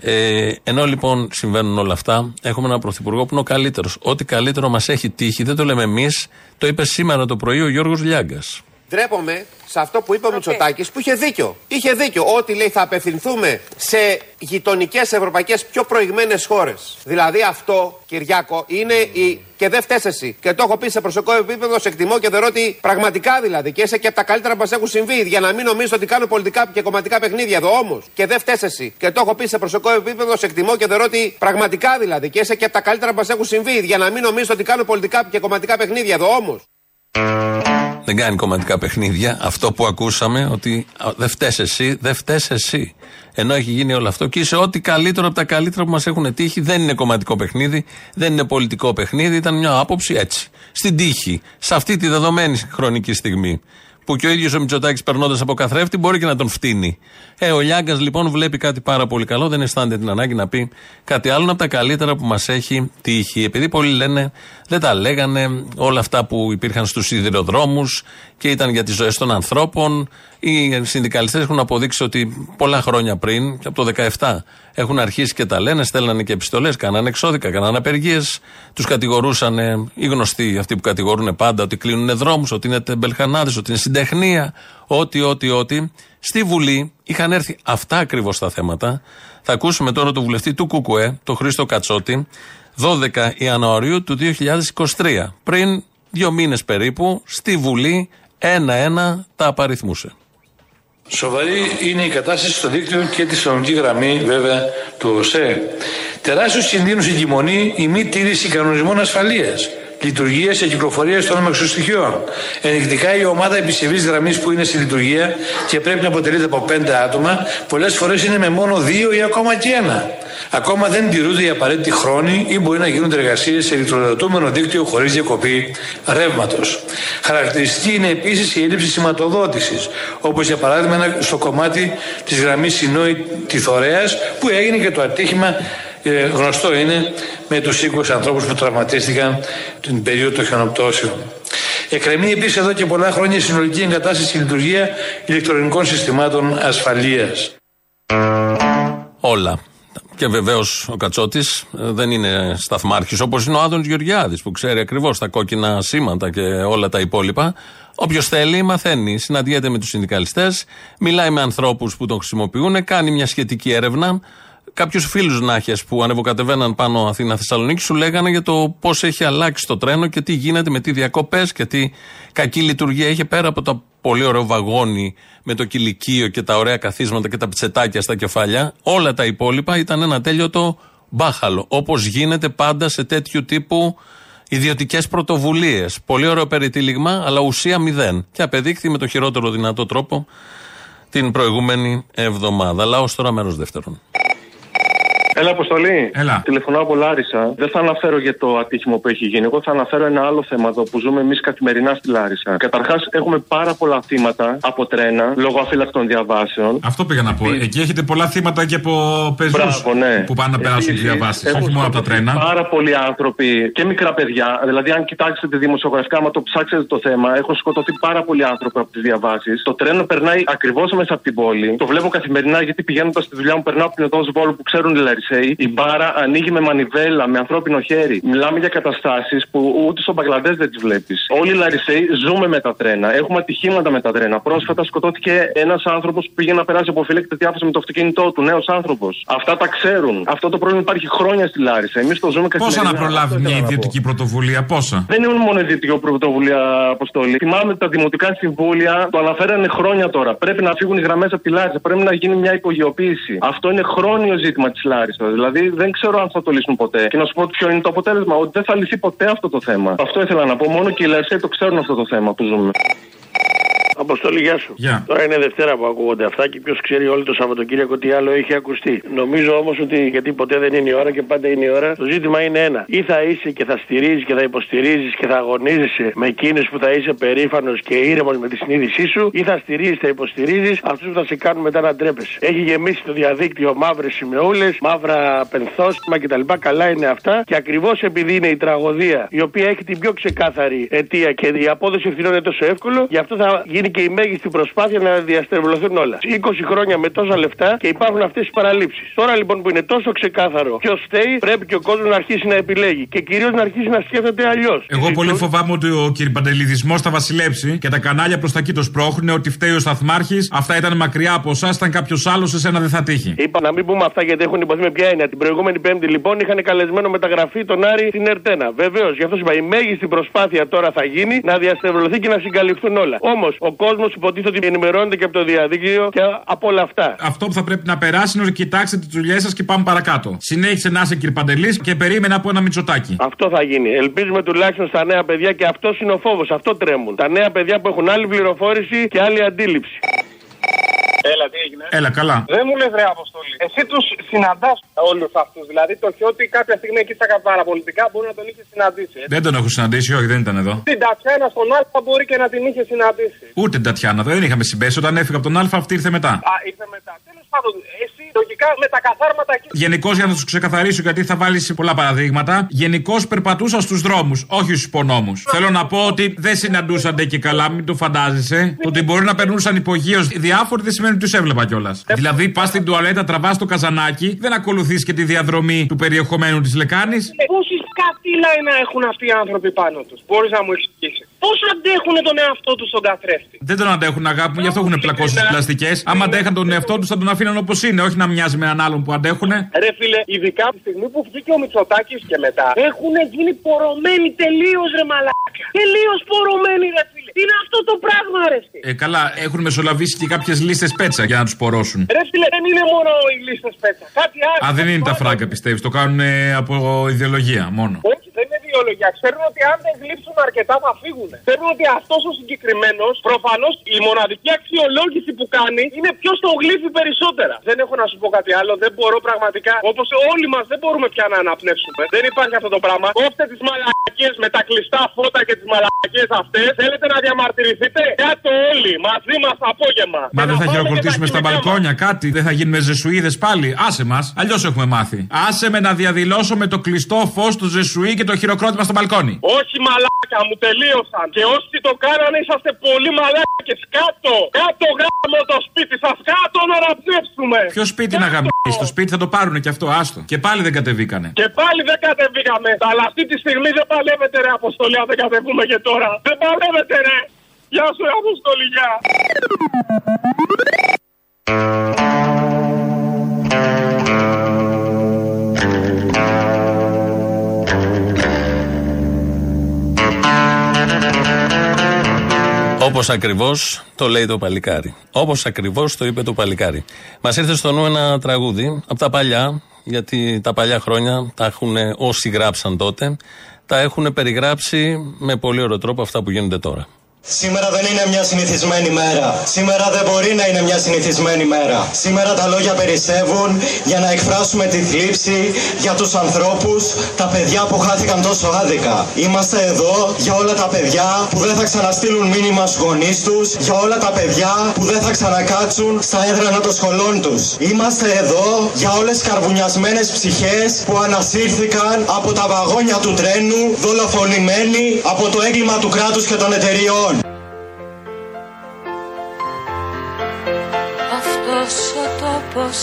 Ε, ενώ λοιπόν συμβαίνουν όλα αυτά, έχουμε έναν πρωθυπουργό που είναι ο καλύτερος. Ό,τι καλύτερο μας έχει τύχει, δεν το λέμε εμείς, το είπε σήμερα το πρωί ο Γιώργος Λιάγκας. Ντρέπομαι σε αυτό που είπε ο Μητσοτάκης που είχε δίκιο. Είχε δίκιο ότι λέει θα απευθυνθούμε σε γειτονικές ευρωπαϊκές πιο προηγμένες χώρες. Δηλαδή αυτό, Κυριάκο, είναι η. Και δεν φταίει εσύ. Και το έχω πει σε προσωπικό επίπεδο, σε εκτιμώ και θεωρώ ότι πραγματικά δηλαδή και είσαι και από τα καλύτερα που μας έχουν συμβεί. Για να μην νομίζω ότι κάνω πολιτικά και κομματικά παιχνίδια εδώ όμως. Και δεν φταίει εσύ. Και το έχω πει σε προσωπικό επίπεδο, σε εκτιμώ και θεωρώ ότι πραγματικά δηλαδή και είσαι και από τα καλύτερα που μας έχουν συμβεί. Για να μην νομίζω ότι κάνω πολιτικά και κομματικά παιχνίδια εδώ όμως. Δεν κάνει κομματικά παιχνίδια. Αυτό που ακούσαμε, ότι α, δεν φταίει εσύ, δεν φταίει εσύ. Ενώ έχει γίνει όλο αυτό και είσαι ό,τι καλύτερο από τα καλύτερα που μας έχουν τύχει. Δεν είναι κομματικό παιχνίδι, δεν είναι πολιτικό παιχνίδι. Ήταν μια άποψη έτσι. Στην τύχη. Σε αυτή τη δεδομένη χρονική στιγμή. Που και ο ίδιος ο Μητσοτάκης περνώντας από καθρέφτη μπορεί και να τον φτύνει. Ε, ο Λιάγκας λοιπόν βλέπει κάτι πάρα πολύ καλό, δεν αισθάνεται την ανάγκη να πει κάτι άλλο από τα καλύτερα που μας έχει τύχει. Επειδή πολλοί λένε, δεν τα λέγανε όλα αυτά που υπήρχαν στους σιδηροδρόμους και ήταν για τις ζωές των ανθρώπων. Οι συνδικαλιστές έχουν αποδείξει ότι πολλά χρόνια πριν, και από το 17, έχουν αρχίσει και τα λένε, στέλνανε και επιστολές, κάνανε εξώδικα, κάνανε απεργίες. Τους κατηγορούσαν οι γνωστοί, αυτοί που κατηγορούν πάντα, ότι κλείνουν δρόμους, ότι είναι τεμπελχανάδες, ότι είναι συντεχνία, ό,τι, ό,τι, ό,τι. Στη Βουλή είχαν έρθει αυτά ακριβώς τα θέματα. Θα ακούσουμε τώρα τον βουλευτή του ΚΚΕ, τον Χρήστο Κατσότη, 12 Ιανουαρίου του 2023. Πριν δύο μήνες περίπου, στη Βουλή ένα-ένα τα απαριθμούσε. Σοβαρή είναι η κατάσταση στο δίκτυο και τη συνολική γραμμή βέβαια του ΟΣΕ. Τεράστιου κινδύνου εγκυμονεί η μη τήρηση κανονισμών ασφαλείας, λειτουργία και κυκλοφορία των αμαξοστοιχείων. Ενδεικτικά η ομάδα επισεβή γραμμής που είναι στη λειτουργία και πρέπει να αποτελείται από πέντε άτομα, πολλές φορές είναι με μόνο δύο ή ακόμα και ένα. Ακόμα δεν τηρούνται οι απαραίτητοι χρόνοι ή μπορεί να γίνονται εργασίες σε ηλεκτροδοτούμενο δίκτυο χωρίς διακοπή ρεύματος. Χαρακτηριστική είναι επίσης η έλλειψη σηματοδότησης, όπως για παράδειγμα στο κομμάτι της γραμμής Σινόη Τιθωρέα που έγινε και το ατύχημα ε, γνωστό είναι με τους 20 ανθρώπους που τραυματίστηκαν την περίοδο των χιονοπτώσεων. Εκκρεμεί επίσης εδώ και πολλά χρόνια η συνολική εγκατάσταση και λειτουργία ηλεκτρονικών συστημάτων ασφαλείας. Όλα. Και βεβαίως ο Κατσότης δεν είναι σταθμάρχης όπως είναι ο Άδων Γεωργιάδης που ξέρει ακριβώς τα κόκκινα σήματα και όλα τα υπόλοιπα. Όποιος θέλει, μαθαίνει. Συναντιέται με τους συνδικαλιστές, μιλάει με ανθρώπους που τον χρησιμοποιούν, κάνει μια σχετική έρευνα. Κάποιους φίλους νάχε που ανεβοκατεβαίναν πάνω Αθήνα-Θεσσαλονίκη σου λέγανε για το πώς έχει αλλάξει το τρένο και τι γίνεται με τι διακοπές και τι κακή λειτουργία έχει πέρα από το πολύ ωραίο βαγόνι με το κηλικείο και τα ωραία καθίσματα και τα πιτσετάκια στα κεφάλια. Όλα τα υπόλοιπα ήταν ένα τέλειωτο μπάχαλο. Όπως γίνεται πάντα σε τέτοιου τύπου ιδιωτικές πρωτοβουλίες. Πολύ ωραίο περιτύλιγμα, αλλά ουσία μηδέν. Και απεδείχθη με το χειρότερο δυνατό τρόπο την προηγούμενη εβδομάδα. Λαός τώρα μέρος δεύτερον. Έλα, Αποστολή. Έλα. Τηλεφωνώ από Λάρισα. Δεν θα αναφέρω για το ατύχημα που έχει γίνει. Εγώ θα αναφέρω ένα άλλο θέμα εδώ που ζούμε εμείς καθημερινά στη Λάρισα. Καταρχάς, έχουμε πάρα πολλά θύματα από τρένα λόγω αφύλακτων διαβάσεων. Αυτό πήγα να πω. Εκεί έχετε πολλά θύματα και από πεζούς ναι. που πάνε να περάσουν τις διαβάσεις. Όχι μόνο από τα τρένα. Πάρα πολλοί άνθρωποι και μικρά παιδιά. Δηλαδή, αν κοιτάξετε δημοσιογραφικά, άμα το ψάξετε το θέμα, έχουν σκοτωθεί πάρα πολλοί άνθρωποι από τις διαβάσεις. Το τρένο περνάει ακριβώς μέσα από την πόλη. Το βλέπω καθημερινά γιατί πηγαίνοντας στη δουλειά μου περνάω από την οδό Βόλου που ξέρουν οι Λαρισαίοι. Η μπάρα ανοίγει με μανιβέλα, με ανθρώπινο χέρι. Μιλάμε για καταστάσεις που ούτε στο Μπαγκλαντές δεν τις βλέπεις. Όλοι οι Λαρισαίοι ζούμε με τα τρένα. Έχουμε ατυχήματα με τα τρένα. Πρόσφατα σκοτώθηκε ένας άνθρωπος που πήγε να περάσει από φυλάκτη διάφαση με το αυτοκίνητό του. Νέος άνθρωπος. Αυτά τα ξέρουν. Αυτό το πρόβλημα υπάρχει χρόνια στη Λάρισα. Εμείς το ζούμε καθημερινά. Πόσα να προλάβει μια ιδιωτική πρωτοβουλία, πόσα; Δεν είναι μόνο ιδιωτική πρωτοβουλία, Αποστόλη. Θυμάμαι τα δημοτικά συμβούλια το αναφέρανε χρόνια τώρα. Πρέπει να φύγουν οι γραμμές από τη Λάρισα. Πρέπει να γίνει μια υπογειοποίηση. Αυτό είναι χρόνιο ζήτημα της Λάρισας. Δηλαδή δεν ξέρω αν θα το λύσουν ποτέ. Και να σου πω ποιο είναι το αποτέλεσμα. Ότι δεν θα λυθεί ποτέ αυτό το θέμα. Αυτό ήθελα να πω. Μόνο και οι Λαρισαίοι το ξέρουν αυτό το θέμα που ζούμε. Αποστολή, γεια σου. Γεια. Τώρα είναι Δευτέρα που ακούγονται αυτά και ποιος ξέρει όλο το Σαββατοκύριακο τι άλλο έχει ακουστεί. Νομίζω όμως ότι γιατί ποτέ δεν είναι η ώρα και πάντα είναι η ώρα, το ζήτημα είναι ένα. Ή θα είσαι και θα στηρίζεις και θα υποστηρίζεις και θα αγωνίζεσαι με εκείνους που θα είσαι περήφανος και ήρεμος με τη συνείδησή σου, ή θα στηρίζεις, θα υποστηρίζεις αυτούς που θα σε κάνουν μετά να ντρέπεσαι. Έχει γεμίσει το διαδίκτυο μαύρες σημεούλες, μαύρα πενθόστιμα κτλ. Καλά είναι αυτά και ακριβώς επειδή είναι η τραγωδία η οποία έχει την πιο ξεκάθαρη αιτία και η απόδοση ευθυνών είναι τόσο εύκολο, γι' αυτό θα γίνει και η μέγιστη προσπάθεια να διαστρεβλωθούν όλα. 20 χρόνια με τόσα λεφτά και υπάρχουν αυτές οι παραλήψεις. Τώρα λοιπόν που είναι τόσο ξεκάθαρο ποιο φταίει, πρέπει και ο κόσμος να αρχίσει να επιλέγει και κυρίως να αρχίσει να σκέφτεται αλλιώς. Εγώ πολύ φοβάμαι ότι ο κυριπαντελιδισμό θα βασιλέψει και τα κανάλια προς τα εκεί το σπρώχνουν ότι φταίει ο Σταθμάρχης. Αυτά ήταν μακριά από εσάς, ήταν κάποιος άλλος, εσένα δεν θα τύχει. Είπα να μην πούμε αυτά γιατί έχουν υποθεί με ποια έννοια. Την προηγούμενη Πέμπτη λοιπόν είχαν καλεσμένο μεταγραφή τον Άρη στην Ερτένα. Βεβαίως, γι' αυτό σου είπα η μέγιστη προσπάθεια τώρα θα γίνει να διαστρεβλωθεί και να συγκαλυφθούν όλα. Όμως ο κόσμος υποτίθεται ότι ενημερώνεται και από το διαδίκτυο και από όλα αυτά. Αυτό που θα πρέπει να περάσει είναι ότι κοιτάξτε τις δουλειές σας και πάμε παρακάτω. Συνέχισε να είσαι Παντελής και περίμενα από ένα μυτσοτάκι. Αυτό θα γίνει. Ελπίζουμε τουλάχιστον στα νέα παιδιά και αυτό είναι ο φόβος. Αυτό τρέμουν. Τα νέα παιδιά που έχουν άλλη πληροφόρηση και άλλη αντίληψη. Έλα, τι έγινε; Έλα, καλά. Δεν μου λες, ρε Αποστολή. Εσύ τους συναντάς όλους αυτούς. Δηλαδή το χιότι κάποια στιγμή εκεί στα παραπολιτικά μπορεί να τον είχε συναντήσει. έτσι. Δεν τον έχω συναντήσει, όχι, δεν ήταν εδώ. Την Τατιάνα στον Α μπορεί και να την είχε συναντήσει. Ούτε την Τατιάνα, δεν είχαμε συμπέσει. Όταν έφυγα από τον Α, αυτή ήρθε μετά. Α, ήρθε μετά. Τέλος πάντων, εσύ λογικά με τα καθάρματα εκεί. Γενικώς για να τους ξεκαθαρίσω, γιατί θα βάλεις πολλά παραδείγματα. Γενικώς περπατούσα στους δρόμους, όχι στους υπονόμου. Θέλω να πω ότι δεν συναντούσαν και καλά, μην το φαντάζεσαι. Το ότι μπορεί να περνούσαν υπογείως διάφοροι δεν σημαίνει ότι τους έβλεπα κιόλας. Δηλαδή, πας στην τουαλέτα, τραβάς το καζανάκι, δεν ακολουθείς και τη διαδρομή του περιεχομένου της λεκάνης. Πόση κατήλα να έχουν αυτοί οι άνθρωποι πάνω τους; Μπορείς να μου εξηγήσεις. Πώς αντέχουν τον εαυτό τους στον καθρέφτη; Δεν τον αντέχουν, αγάπη μου, γι' αυτό έχουν πλακώσει τις πλαστικές. Άμα αντέχαν τον εαυτό τους, θα τον αφήναν όπως είναι, όχι να μοιάζει με έναν άλλον που αντέχουν. Ρε φίλε, ειδικά από τη στιγμή που βγήκε ο Μητσοτάκης και μετά έχουν γίνει πορωμένοι τελείως ρε μαλάκα. Τελείως πορωμένοι ρε φίλε. Τι είναι αυτό το πράγμα ρε φίλε. Ε, καλά, έχουν μεσολαβήσει και κάποιες λίστες πέτσα για να τους πορώσουν. Ρε φίλε, δεν είναι μόνο οι λίστες πέτσα. Κάτι άλλο. Α, δεν είναι τα φράγκα, πιστεύεις. Το κάνουν ε, από ιδεολογία μόνο. Όχι, δεν είναι ιδεολογία. Ξέρουν ότι αν δεν γλύψουν αρκετά θα φύγουν. Ξέρουν ότι αυτός ο συγκεκριμένος προφανώς η μοναδική αξιολόγηση που κάνει είναι ποιος το γλύφει περισσότερα. Δεν έχω να σου πω κάτι άλλο. Δεν μπορώ πραγματικά. Όπως όλοι μας δεν μπορούμε πια να αναπνεύσουμε. Δεν υπάρχει αυτό το πράγμα. Κόφτε τις μαλακίες με τα κλειστά φώτα και τις μαλακίες αυτές. Θέλετε να διαμαρτυρηθείτε; Κάτω όλοι μαζί μας απόγευμα. Μα δεν θα χειροκροτήσουμε στα μπαλκόνια κάτι, δεν θα γίνουμε ζεσουίδες πάλι. Άσε μας, αλλιώς έχουμε μάθει. Άσε με να διαδηλώσω με το κλειστό φως του ζεσουί και το χειροκρότημα στο μπαλκόνι. Όχι μαλάκα, μου τελείωσαν. Και όσοι το κάνανε είσαστε πολύ μαλάκες. Κάτω, κάτω γάμο το σπίτι σας. Κάτω να αναπνεύσουμε. Ποιο σπίτι να γαμίσει, το σπίτι θα το πάρουν και αυτό, άστο. Και πάλι δεν κατεβήκανε. Και πάλι δεν κατεβήκαμε. Αλλά αυτή τη στιγμή δεν παλεύετε ρε Αποστολή, αν δεν κατεβούμε και τώρα. Δεν παλεύετε ρε. Γεια σου ρε Αποστολή, γεια. Όπως ακριβώς το λέει το παλικάρι. Όπως ακριβώς το είπε το παλικάρι. Μας ήρθε στο νου ένα τραγούδι από τα παλιά, γιατί τα παλιά χρόνια τα έχουν όσοι γράψαν τότε, τα έχουν περιγράψει με πολύ ωραίο τρόπο αυτά που γίνονται τώρα. Σήμερα δεν είναι μια συνηθισμένη μέρα. Σήμερα δεν μπορεί να είναι μια συνηθισμένη μέρα. Σήμερα τα λόγια περισσεύουν για να εκφράσουμε τη θλίψη για τους ανθρώπους, τα παιδιά που χάθηκαν τόσο άδικα. Είμαστε εδώ για όλα τα παιδιά που δεν θα ξαναστείλουν μήνυμα στους γονείς τους, για όλα τα παιδιά που δεν θα ξανακάτσουν στα έδρανα των σχολών τους. Είμαστε εδώ για όλες τις καρβουνιασμένες ψυχές που ανασύρθηκαν από τα βαγόνια του τρένου, δολοφονημένοι από το έγκλημα του κράτους και των εταιριών. Αυτός ο τόπος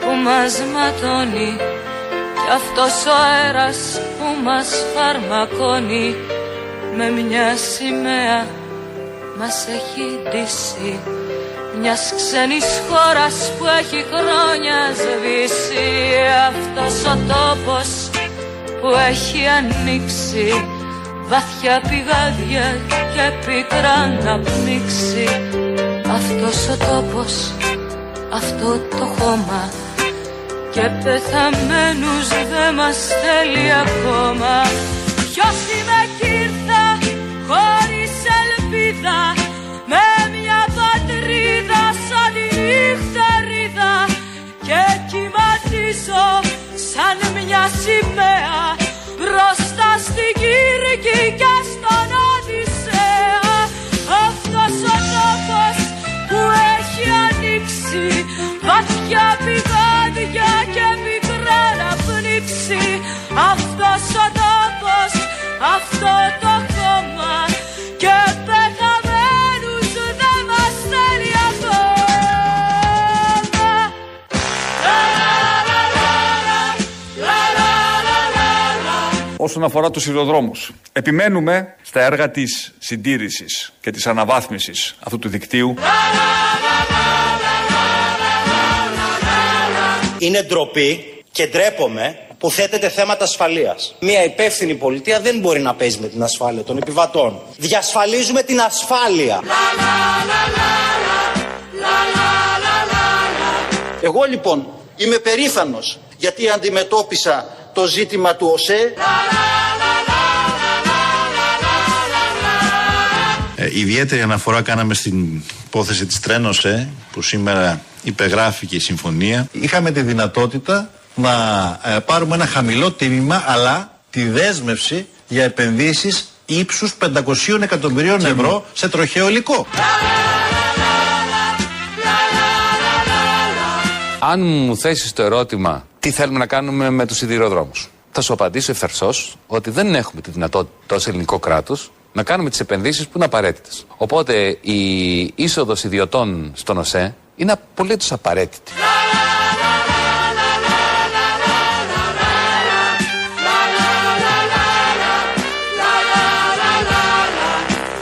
που μας ματώνει. Κι αυτός ο αέρας που μας φαρμακώνει. Με μια σημαία μας έχει ντύσει. Μιας ξένης χώρας που έχει χρόνια σβήσει. Αυτός ο τόπος που έχει ανοίξει. Βαθιά πηγάδια και πικρά να πνίξει. Αυτός ο τόπος, αυτό το χώμα. Και πεθαμένους δε μας θέλει ακόμα. Ποιος είμαι κι ήρθα χωρίς ελπίδα με μια πατρίδα σαν τη νυχτερίδα. Και κυματίζω σαν μια σημαία μπροστά στην Κυρική και βαθιά πηγάδια και μικρά να πνίξει αυτός ο τόπος, αυτό το κόμμα και πεθαμένους δεν μας θέλει ακόμα. Όσον αφορά τους σιδηροδρόμους, επιμένουμε στα έργα της συντήρησης και της αναβάθμισης αυτού του δικτύου. Είναι ντροπή και ντρέπομαι που θέτεται θέματα ασφαλείας. Μια υπεύθυνη πολιτεία δεν μπορεί να παίζει με την ασφάλεια των επιβατών. Διασφαλίζουμε την ασφάλεια. Εγώ λοιπόν είμαι περήφανος γιατί αντιμετώπισα το ζήτημα του ΟΣΕ ιδιαίτερη αναφορά κάναμε στην υπόθεση της Τρένοσέ που σήμερα υπεγράφηκε η συμφωνία. Είχαμε τη δυνατότητα να ε, πάρουμε ένα χαμηλό τίμημα αλλά τη δέσμευση για επενδύσεις ύψους 500 εκατομμυρίων ευρώ σε τροχαίο υλικό. Αν μου θέσεις το ερώτημα τι θέλουμε να κάνουμε με τους σιδηροδρόμους, θα σου απαντήσω ευθερσώ ότι δεν έχουμε τη δυνατότητα ως ελληνικό κράτος να κάνουμε τις επενδύσεις που είναι απαραίτητες. Οπότε η είσοδος ιδιωτών στον ΟΣΕ είναι απολύτως απαραίτητη.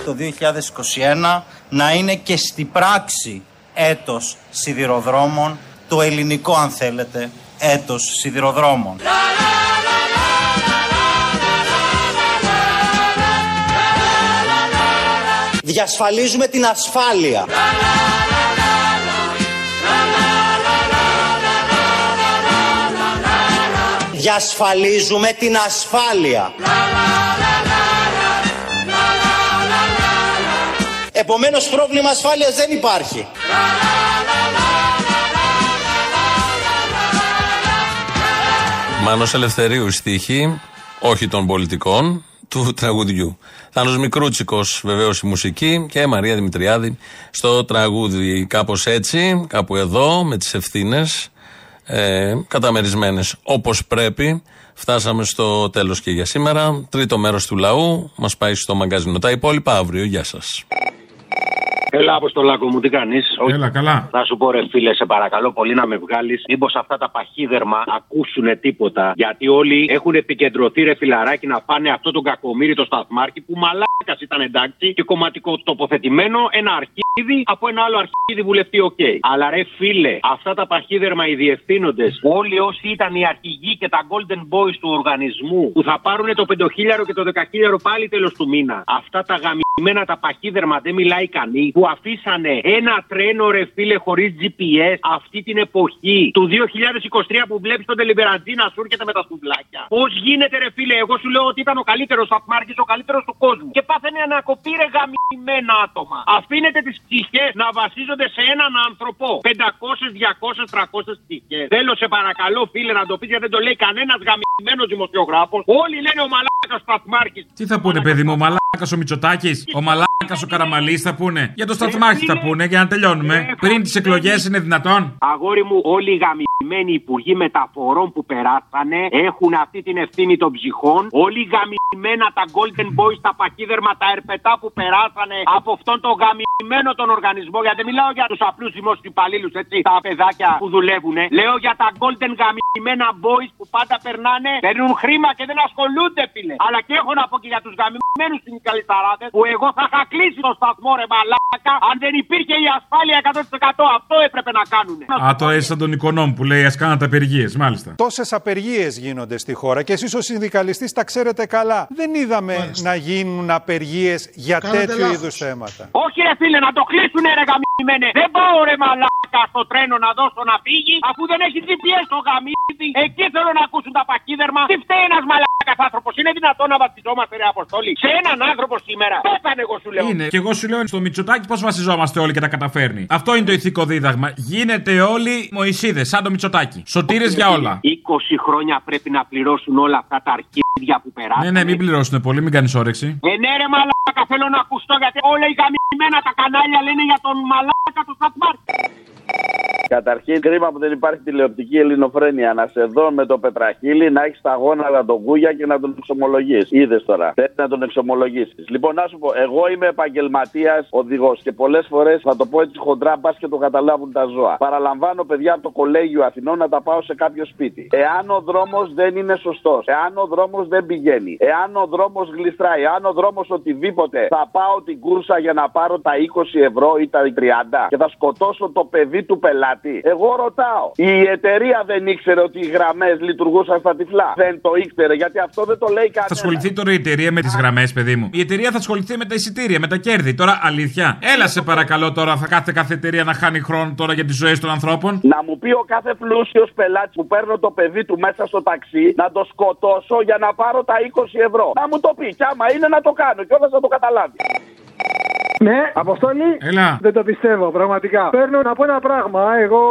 το 2021 να είναι και στη πράξη έτος σιδηροδρόμων, το ελληνικό αν θέλετε έτος σιδηροδρόμων. Διασφαλίζουμε την ασφάλεια. Διασφαλίζουμε την ασφάλεια. Επομένως πρόβλημα ασφάλειας δεν υπάρχει. Μάνος Ελευθερίου στίχη, όχι των πολιτικών, του τραγουδιού. Θάνος Μικρούτσικος βεβαίως η μουσική και Μαρία Δημητριάδη στο τραγούδι. Κάπως έτσι, κάπου εδώ, με τις ευθύνες ε, καταμερισμένες όπως πρέπει. Φτάσαμε στο τέλος και για σήμερα. Τρίτο μέρος του λαού μας πάει στο μαγκαζίνο. Τα υπόλοιπα αύριο. Γεια σας. Έλα, Αποστολάκο μου, τι κάνεις; Έλα, καλά. Θα σου πω, ρε φίλε, σε παρακαλώ πολύ να με βγάλεις. Μήπως αυτά τα παχύδερμα ακούσουν τίποτα; Γιατί όλοι έχουν επικεντρωθεί, ρε φιλαράκι, να πάνε αυτό τον κακομοίρη το σταθμάρχη που μαλάκας ήταν εντάξει και κομματικά τοποθετημένο ένα αρχίδι από ένα άλλο αρχίδι βουλευτή, οκ. Αλλά ρε φίλε, αυτά τα παχύδερμα οι διευθύνοντες, όλοι όσοι ήταν οι αρχηγοί και τα golden boys του οργανισμού που θα πάρουν το 5.000 και το 10.000 πάλι τέλος του μήνα. Αυτά τα γαμμένα τα παχύδερμα δεν μιλάει κανείς που αφήσανε ένα τρένο ρε φίλε χωρίς GPS αυτή την εποχή του 2023 που βλέπεις τον Τελιμπεραντζή να σου έρχεται με τα σουβλάκια. Πώς γίνεται ρε φίλε, εγώ σου λέω ότι ήταν ο καλύτερος Σταθμάρχη, ο καλύτερος του κόσμου. Και πάθαινε να κοπεί ρε γαμμένα άτομα. Αφήνετε τις ψυχές να βασίζονται σε έναν άνθρωπο. 500, 200, 300 ψυχές. Θέλω σε παρακαλώ φίλε να το πεις γιατί δεν το λέει κανένας γαμμένο δημοσιογράφος. Όλοι λένε ο μαλάκας Σταθμάρχης. Τι θα πούνε, παιδί μου, ο μαλάκας ο Μητσοτάκης, ο μαλάκας ο Καραμαλής θα πούνε. Για το σταθμάρχη θα πούνε για να τελειώνουμε. Πριν τις εκλογές είναι δυνατόν. Αγόρι μου, όλοι οι γαμημένοι υπουργοί μεταφορών που περάσανε έχουν αυτή την ευθύνη των ψυχών. Όλοι οι γαμημένα τα Golden Boys, τα παχύδερμα, τα ερπετά που περάσανε από αυτόν τον γαμημένο τον οργανισμό. Γιατί δεν μιλάω για τους απλούς δημόσιους υπαλλήλους, έτσι, τα παιδάκια που δουλεύουν. Λέω για τα Golden γαμημένα Boys που πάντα περνάνε, παίρνουν χρήμα και δεν ασχολούνται, φίλε. Αλλά και έχω να πω και για τους γαμημένους συνδικαλισταράδε που εγώ θα είχα κλείσει το σταθμό, ρε μαλάκα, αν δεν υπήρχε η ασφάλεια 100%. Αυτό έπρεπε να κάνουν. Α, το έτσι σαν τον οικονόμ που λέει Α κάνατε απεργίες, μάλιστα. Τόσες απεργίες γίνονται στη χώρα και εσείς ως συνδικαλιστής τα ξέρετε καλά. Δεν είδαμε να γίνουν απεργίες για Κάνατε τέτοιου λάθος. είδους θέματα. Όχι ρε φίλε, να το κλείσουνε ρε γαμημένε. Δεν πάω ρε μαλάκα στο τρένο να δώσω να φύγει, αφού δεν έχει GPS το γαμίδι. Εκεί θέλω να ακούσουν τα πακίδερμα. Τι φταίει ένας μαλάκας άνθρωπος. Είναι δυνατόν να βασιζόμαστε, ρε Αποστόλη, σε έναν άνθρωπο σήμερα. Πέθανε, εγώ σου λέω. Είναι. Και εγώ σου λέω στο Μητσοτάκι πώς βασιζόμαστε όλοι και τα καταφέρνει. Αυτό είναι το ηθικό δίδαγμα. Γίνεται όλοι Μωησίδε, σαν το Μητσοτάκι. Σωτήρες για όλα. 20 χρόνια πρέπει να πληρώσουν όλα αυτά τα αρχίδια που περάσουν. Ναι, ναι, μην πληρώσουν πολύ, μην κάνεις όρεξη. Ε, ναι, ρε μαλάκα, θέλω να ακουστώ γιατί όλα οι γαμημένα τα κανάλια λένε για τον μαλάκα του Σταθμάρκη. Καταρχήν, κρίμα που δεν υπάρχει τηλεοπτική ελληνοφρένεια. Να σε δω με το πετραχίλι, να έχεις τα γόνατα τον κούγια και να τον εξομολογείς. Είδες τώρα. Πρέπει να τον εξομολογήσεις. Λοιπόν, να σου πω, εγώ είμαι επαγγελματίας οδηγός και πολλές φορές θα το πω έτσι χοντρά, μπας και το καταλάβουν τα ζώα. Παραλαμβάνω παιδιά από το κολέγιο Αθηνών να τα πάω σε κάποιο σπίτι. Εάν ο δρόμος δεν είναι σωστός, εάν ο δρόμος δεν πηγαίνει, εάν ο δρόμος γλιστράει, εάν ο δρόμος οτιδήποτε, θα πάω την κούρσα για να πάρω τα 20 ευρώ ή τα 30 και θα σκοτώσω το παιδί του πελάτη. Εγώ ρωτάω. Η εταιρεία δεν ήξερε ότι οι γραμμές λειτουργούσαν στα τυφλά; Δεν το ήξερε γιατί αυτό δεν το λέει κανένα. Θα ασχοληθεί τώρα η εταιρεία με τις γραμμές, παιδί μου. Η εταιρεία θα ασχοληθεί με τα εισιτήρια, με τα κέρδη. Τώρα αλήθεια. Έλα σε παρακαλώ τώρα, θα κάθε κάθε εταιρεία να χάνει χρόνο τώρα για τις ζωές των ανθρώπων. Να μου πει ο κάθε πλούσιος πελάτης που παίρνω το παιδί του μέσα στο ταξί να το σκοτώσω για να πάρω τα 20 ευρώ. Να μου το πει. Κι άμα είναι να το κάνω και όλα θα το καταλάβει. Ναι, Αποστόλη. Έλα. Δεν το πιστεύω, πραγματικά. Παίρνω να πω ένα πράγμα. Εγώ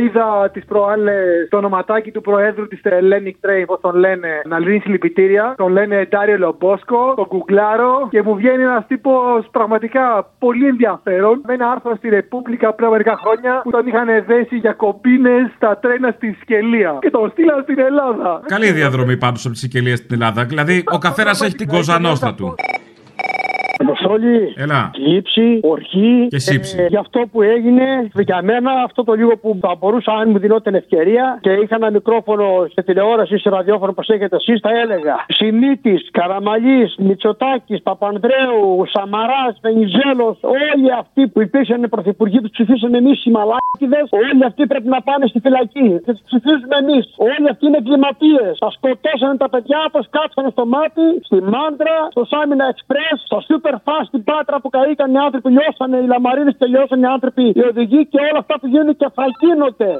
είδα τις προάλλες το ονοματάκι του Προέδρου της Hellenic Train, πώς τον λένε, να λύνει συλληπιτήρια. Τον λένε Ντάριο Λομπόσκο, τον κουκλάρο και μου βγαίνει ένας τύπος πραγματικά πολύ ενδιαφέρον. Με ένα άρθρο στη Ρεπούμπλικα πριν μερικά χρόνια που τον είχαν δέσει για κομπίνες στα τρένα στη Σκελία. Και τον στείλαν στην Ελλάδα. Καλή διαδρομή πάντως από τη Σικελία στην Ελλάδα. Δηλαδή, ο καθένας έχει την κοζανόστα του. Αποστόλη, Έλα. λήψη, ορχή. Και σύψη. Ε, για αυτό που έγινε, για μένα, αυτό το λίγο που θα μπορούσα, αν μου δινόταν ευκαιρία και είχα ένα μικρόφωνο σε τηλεόραση ή σε ραδιόφωνο που έχετε εσείς, θα έλεγα Σιμίτη, Καραμαλής, Μητσοτάκης, Παπανδρέου, Σαμαράς, Βενιζέλος, όλοι αυτοί που υπήρξαν πρωθυπουργοί τους ψηφίσαμε εμείς οι μαλάκιδε, όλοι αυτοί πρέπει να πάνε στη φυλακή. Και τους ψηφίζουμε εμείς. Όλοι αυτοί είναι εγκληματίες. Θα σκοτώσανε τα παιδιά τους, κάτσανε στο μάτι, στη Μάντρα, στο Σάμινα Express, στο Super Fast στην Πάτρα που καήκαν οι άνθρωποι, λιώσανε οι λαμαρίνε και λιώσανε οι άνθρωποι, οι οδηγοί και όλα αυτά που γίνουν και θα γίνονται.